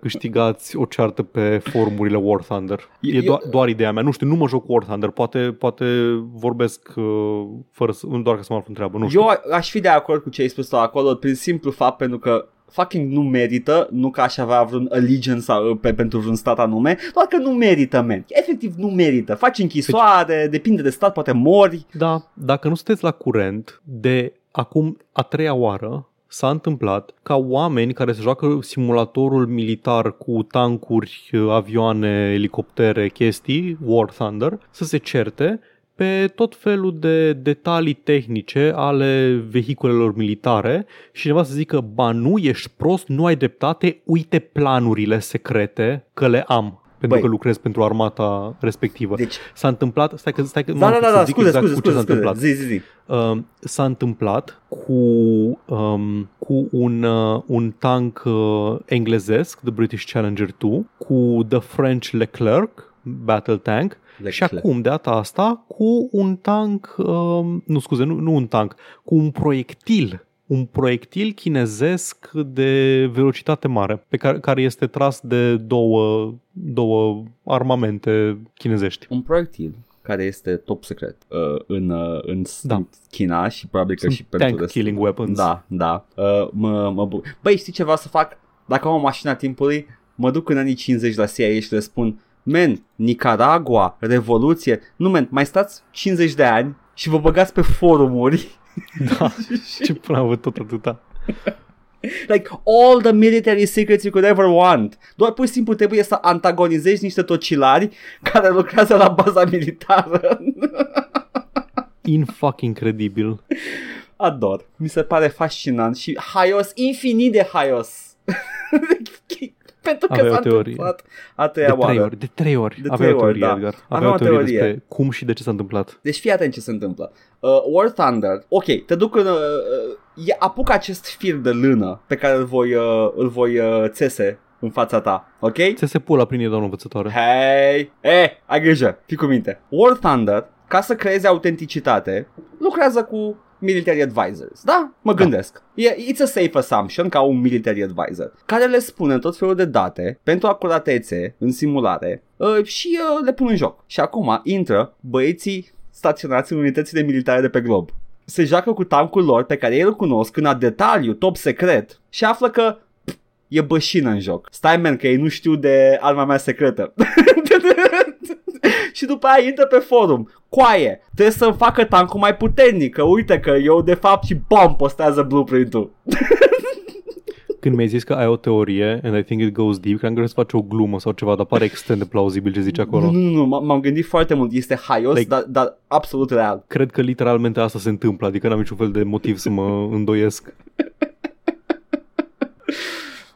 câștigați o ceartă pe forumurile War Thunder. E Eu- doar, doar ideea mea. Nu știu, nu mă joc War Thunder. Poate, poate vorbesc uh, fără să, nu doar ca să mă aflu în treabă. Nu știu. Eu a- aș fi de acord cu ce ai spus tu acolo prin simplu fapt pentru că fucking nu merită, nu că aș avea vreun allegiance sau, pe, pentru vreun stat anume, doar că nu merită, man. Efectiv nu merită. Faci închisoare, depinde de stat, poate mori. Da, dacă nu sunteți la curent, de acum a treia oară s-a întâmplat ca oameni care se joacă simulatorul militar cu tancuri, avioane, elicoptere, chestii, War Thunder, să se certe pe tot felul de detalii tehnice ale vehiculelor militare și cineva să zică, ba nu, ești prost, nu ai dreptate, uite planurile secrete că le am. Pentru Băi. că lucrez pentru armata respectivă. Deci, S-a întâmplat, stai că, stai că da, mă, da, da, să da, zic scuze, exact scuze, cu ce scuze, s-a scuze, întâmplat. zi, zi, zi. Uh, s-a întâmplat cu, um, cu un, uh, un tank uh, englezesc, The British Challenger 2, cu The French Leclerc, Battle Tank, Leclerc. și acum, de data asta, cu un tank, um, nu scuze, nu, nu un tank, cu un proiectil un proiectil chinezesc de velocitate mare, pe care, care este tras de două, două armamente chinezești. Un proiectil care este top secret uh, în, uh, în Da. în China și probabil că Sunt și pentru tank restul. killing weapons. Da, da. Uh, mă, mă bu- Băi, știi ce vreau să fac? Dacă am o mașină a timpului, mă duc în anii 50 la CIA și le spun Men, Nicaragua, Revoluție. Nu, men, mai stați 50 de ani și vă băgați pe forumuri. Da, ce până am avut tot atâta. Like all the military secrets you could ever want. Doar pur și simplu trebuie să antagonizezi niște tocilari care lucrează la baza militară. In fucking credibil. Ador. Mi se pare fascinant și haios, infinit de haios. Pentru că Avea o s-a teorie. întâmplat a De treia trei oară. ori, de trei ori. De Avea trei o teorie, ori, da. Edgar. Avea Avea o o teorie teorie. despre cum și de ce s-a întâmplat. Deci fii atent ce se întâmplă. Uh, War Thunder, ok, te duc în... Uh, uh, e- apuc acest fir de lână pe care îl voi, uh, îl voi uh, țese în fața ta, ok? Ți se pula prin e, doamnă învățătoare. Hei, eh, ai grijă, fii cu minte. War Thunder, ca să creeze autenticitate, lucrează cu military advisors, da? Mă gândesc. E, it's a safe assumption ca un military advisor, care le spune tot felul de date pentru acuratețe în simulare uh, și uh, le pun în joc. Și acum intră băieții staționați în unitățile militare de pe glob. Se joacă cu tancul lor pe care ei îl cunosc în a detaliu, top secret și află că pff, e bășină în joc. Stai man că ei nu știu de arma mea secretă. și după aia intră pe forum. Coaie, trebuie să-mi facă tancul mai puternic, că uite că eu de fapt și bam, postează blueprint-ul. Când mi-ai zis că ai o teorie, and I think it goes deep, cream că vrei să faci o glumă sau ceva, dar pare extrem de plauzibil ce zici Nu, acolo. nu, nu, m- m-am gândit foarte mult, este haios, Like- dar, dar absolut real. Cred că literalmente asta se întâmplă, adică n-am niciun fel de motiv să mă îndoiesc.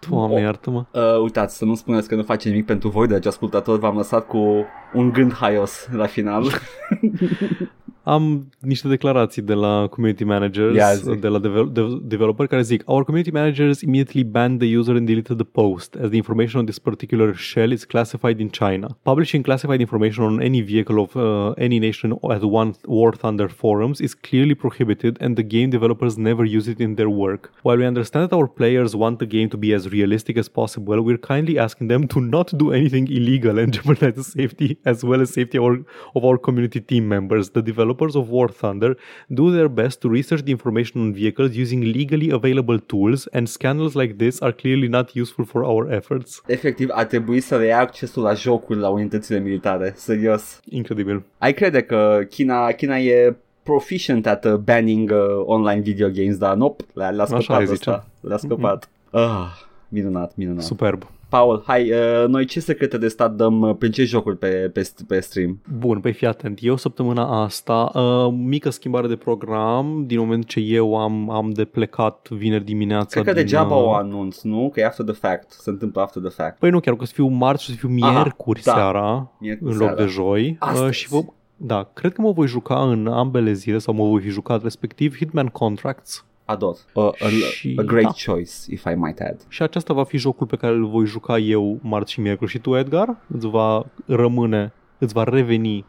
Doamne, iartă-mă. Uh, uitați, să nu spuneți că nu face nimic pentru voi, dragi ascultători, v-am lăsat cu un gând haios la final. Am niște declarații de la community managers, zi. de la devel- de- developer care zic Our community managers immediately banned the user and deleted the post as the information on this particular shell is classified in China. Publishing classified information on any vehicle of uh, any nation at one War Thunder forums is clearly prohibited and the game developers never use it in their work. While we understand that our players want the game to be as realistic as possible, we're kindly asking them to not do anything illegal and jeopardize the safety as well as safety of our, of our community team members. The developers of War Thunder do their best to research the information on vehicles using legally available tools, and scandals like this are clearly not useful for our efforts. Efectiv, ar trebui să reia accesul la jocuri la unitățile militare, serios. Incredibil. Ai crede că China, China e proficient at uh, banning uh, online video games, dar nope, le-a, le-a Așa scăpat ai zice. ăsta. Le-a scăpat. Ah, minunat, minunat. Superb. Paul, hai, uh, noi ce secrete de stat dăm uh, prin ce jocuri pe, pe, pe stream? Bun, păi fii atent. Eu săptămâna asta, uh, mică schimbare de program, din moment ce eu am, am de plecat vineri dimineața. Cred că din, degeaba uh, o anunț, nu? Că e after the fact, se întâmplă after the fact. Păi nu, chiar că o să fiu marți și o să fiu Aha, miercuri da. seara, Miercuri în loc seara. de joi. Astăzi. Uh, și vă, da, cred că mă voi juca în ambele zile sau mă voi fi jucat respectiv Hitman Contracts. Ador. Uh, a, Și- a great da. choice, if I might add. Și acesta va fi jocul pe care îl voi juca eu marți și miercuri. Și tu, Edgar, îți va rămâne, îți va reveni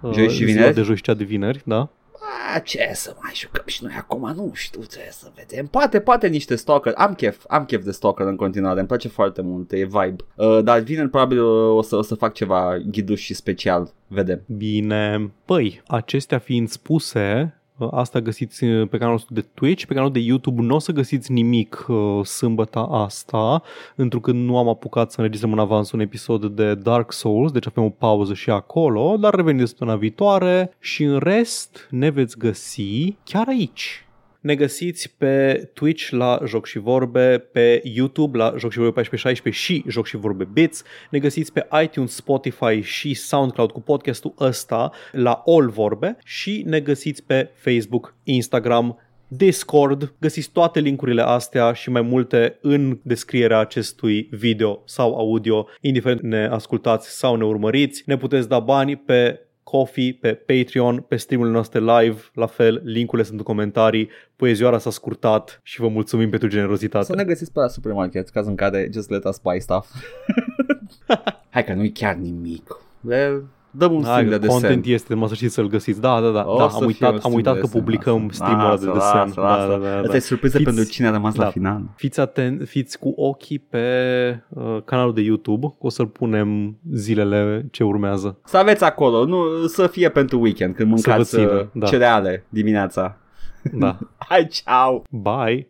uh, Joi și ziua vineri? de joi și cea de vineri, da? A, ce să mai jucăm și noi acum, nu știu, ce să vedem. Poate, poate niște stalker, am chef, am chef de stalker în continuare, îmi place foarte mult, e vibe. Uh, dar vineri probabil uh, o să, o să fac ceva ghiduș și special, vedem. Bine. Păi, acestea fiind spuse, uh, asta găsiți uh, pe canalul nostru de Twitch, pe canalul de YouTube nu o să găsiți nimic uh, sâmbăta asta, întrucât nu am apucat să înregistrăm în avans un episod de Dark Souls, deci avem o pauză și acolo, dar revenim de săptămâna viitoare și în rest ne veți găsi chiar aici. Ne găsiți pe Twitch la Joc și Vorbe, pe YouTube la Joc și Vorbe 1416 și Joc și Vorbe Bits. Ne găsiți pe iTunes, Spotify și SoundCloud cu podcastul ăsta la All Vorbe și ne găsiți pe Facebook, Instagram, Discord. Găsiți toate linkurile astea și mai multe în descrierea acestui video sau audio, indiferent ne ascultați sau ne urmăriți. Ne puteți da bani pe Coffee, pe Patreon, pe streamurile noastre live, la fel, linkurile sunt în comentarii, poezioara s-a scurtat și vă mulțumim pentru generozitate. Să ne găsiți pe la supermarket, caz în care just let us buy stuff. Hai că nu-i chiar nimic. Well, dăm un Hai, string de desen. content este, mă să știți să-l găsiți. Da, da, da. O da să am fie uitat, un am stream uitat de că desen, publicăm lasă. streamul ăla de Lasă, desen. lasă, Da, lasă. da, da, Asta da. e surpriză Fiți- pentru cine a rămas la da. final. Fiți atent, fiți cu ochii pe uh, canalul de YouTube, o să-l punem zilele ce urmează. Să aveți acolo, nu să fie pentru weekend, când Să vă mâncați țină, uh, da. cereale dimineața. Da. Hai, ciao! Bye!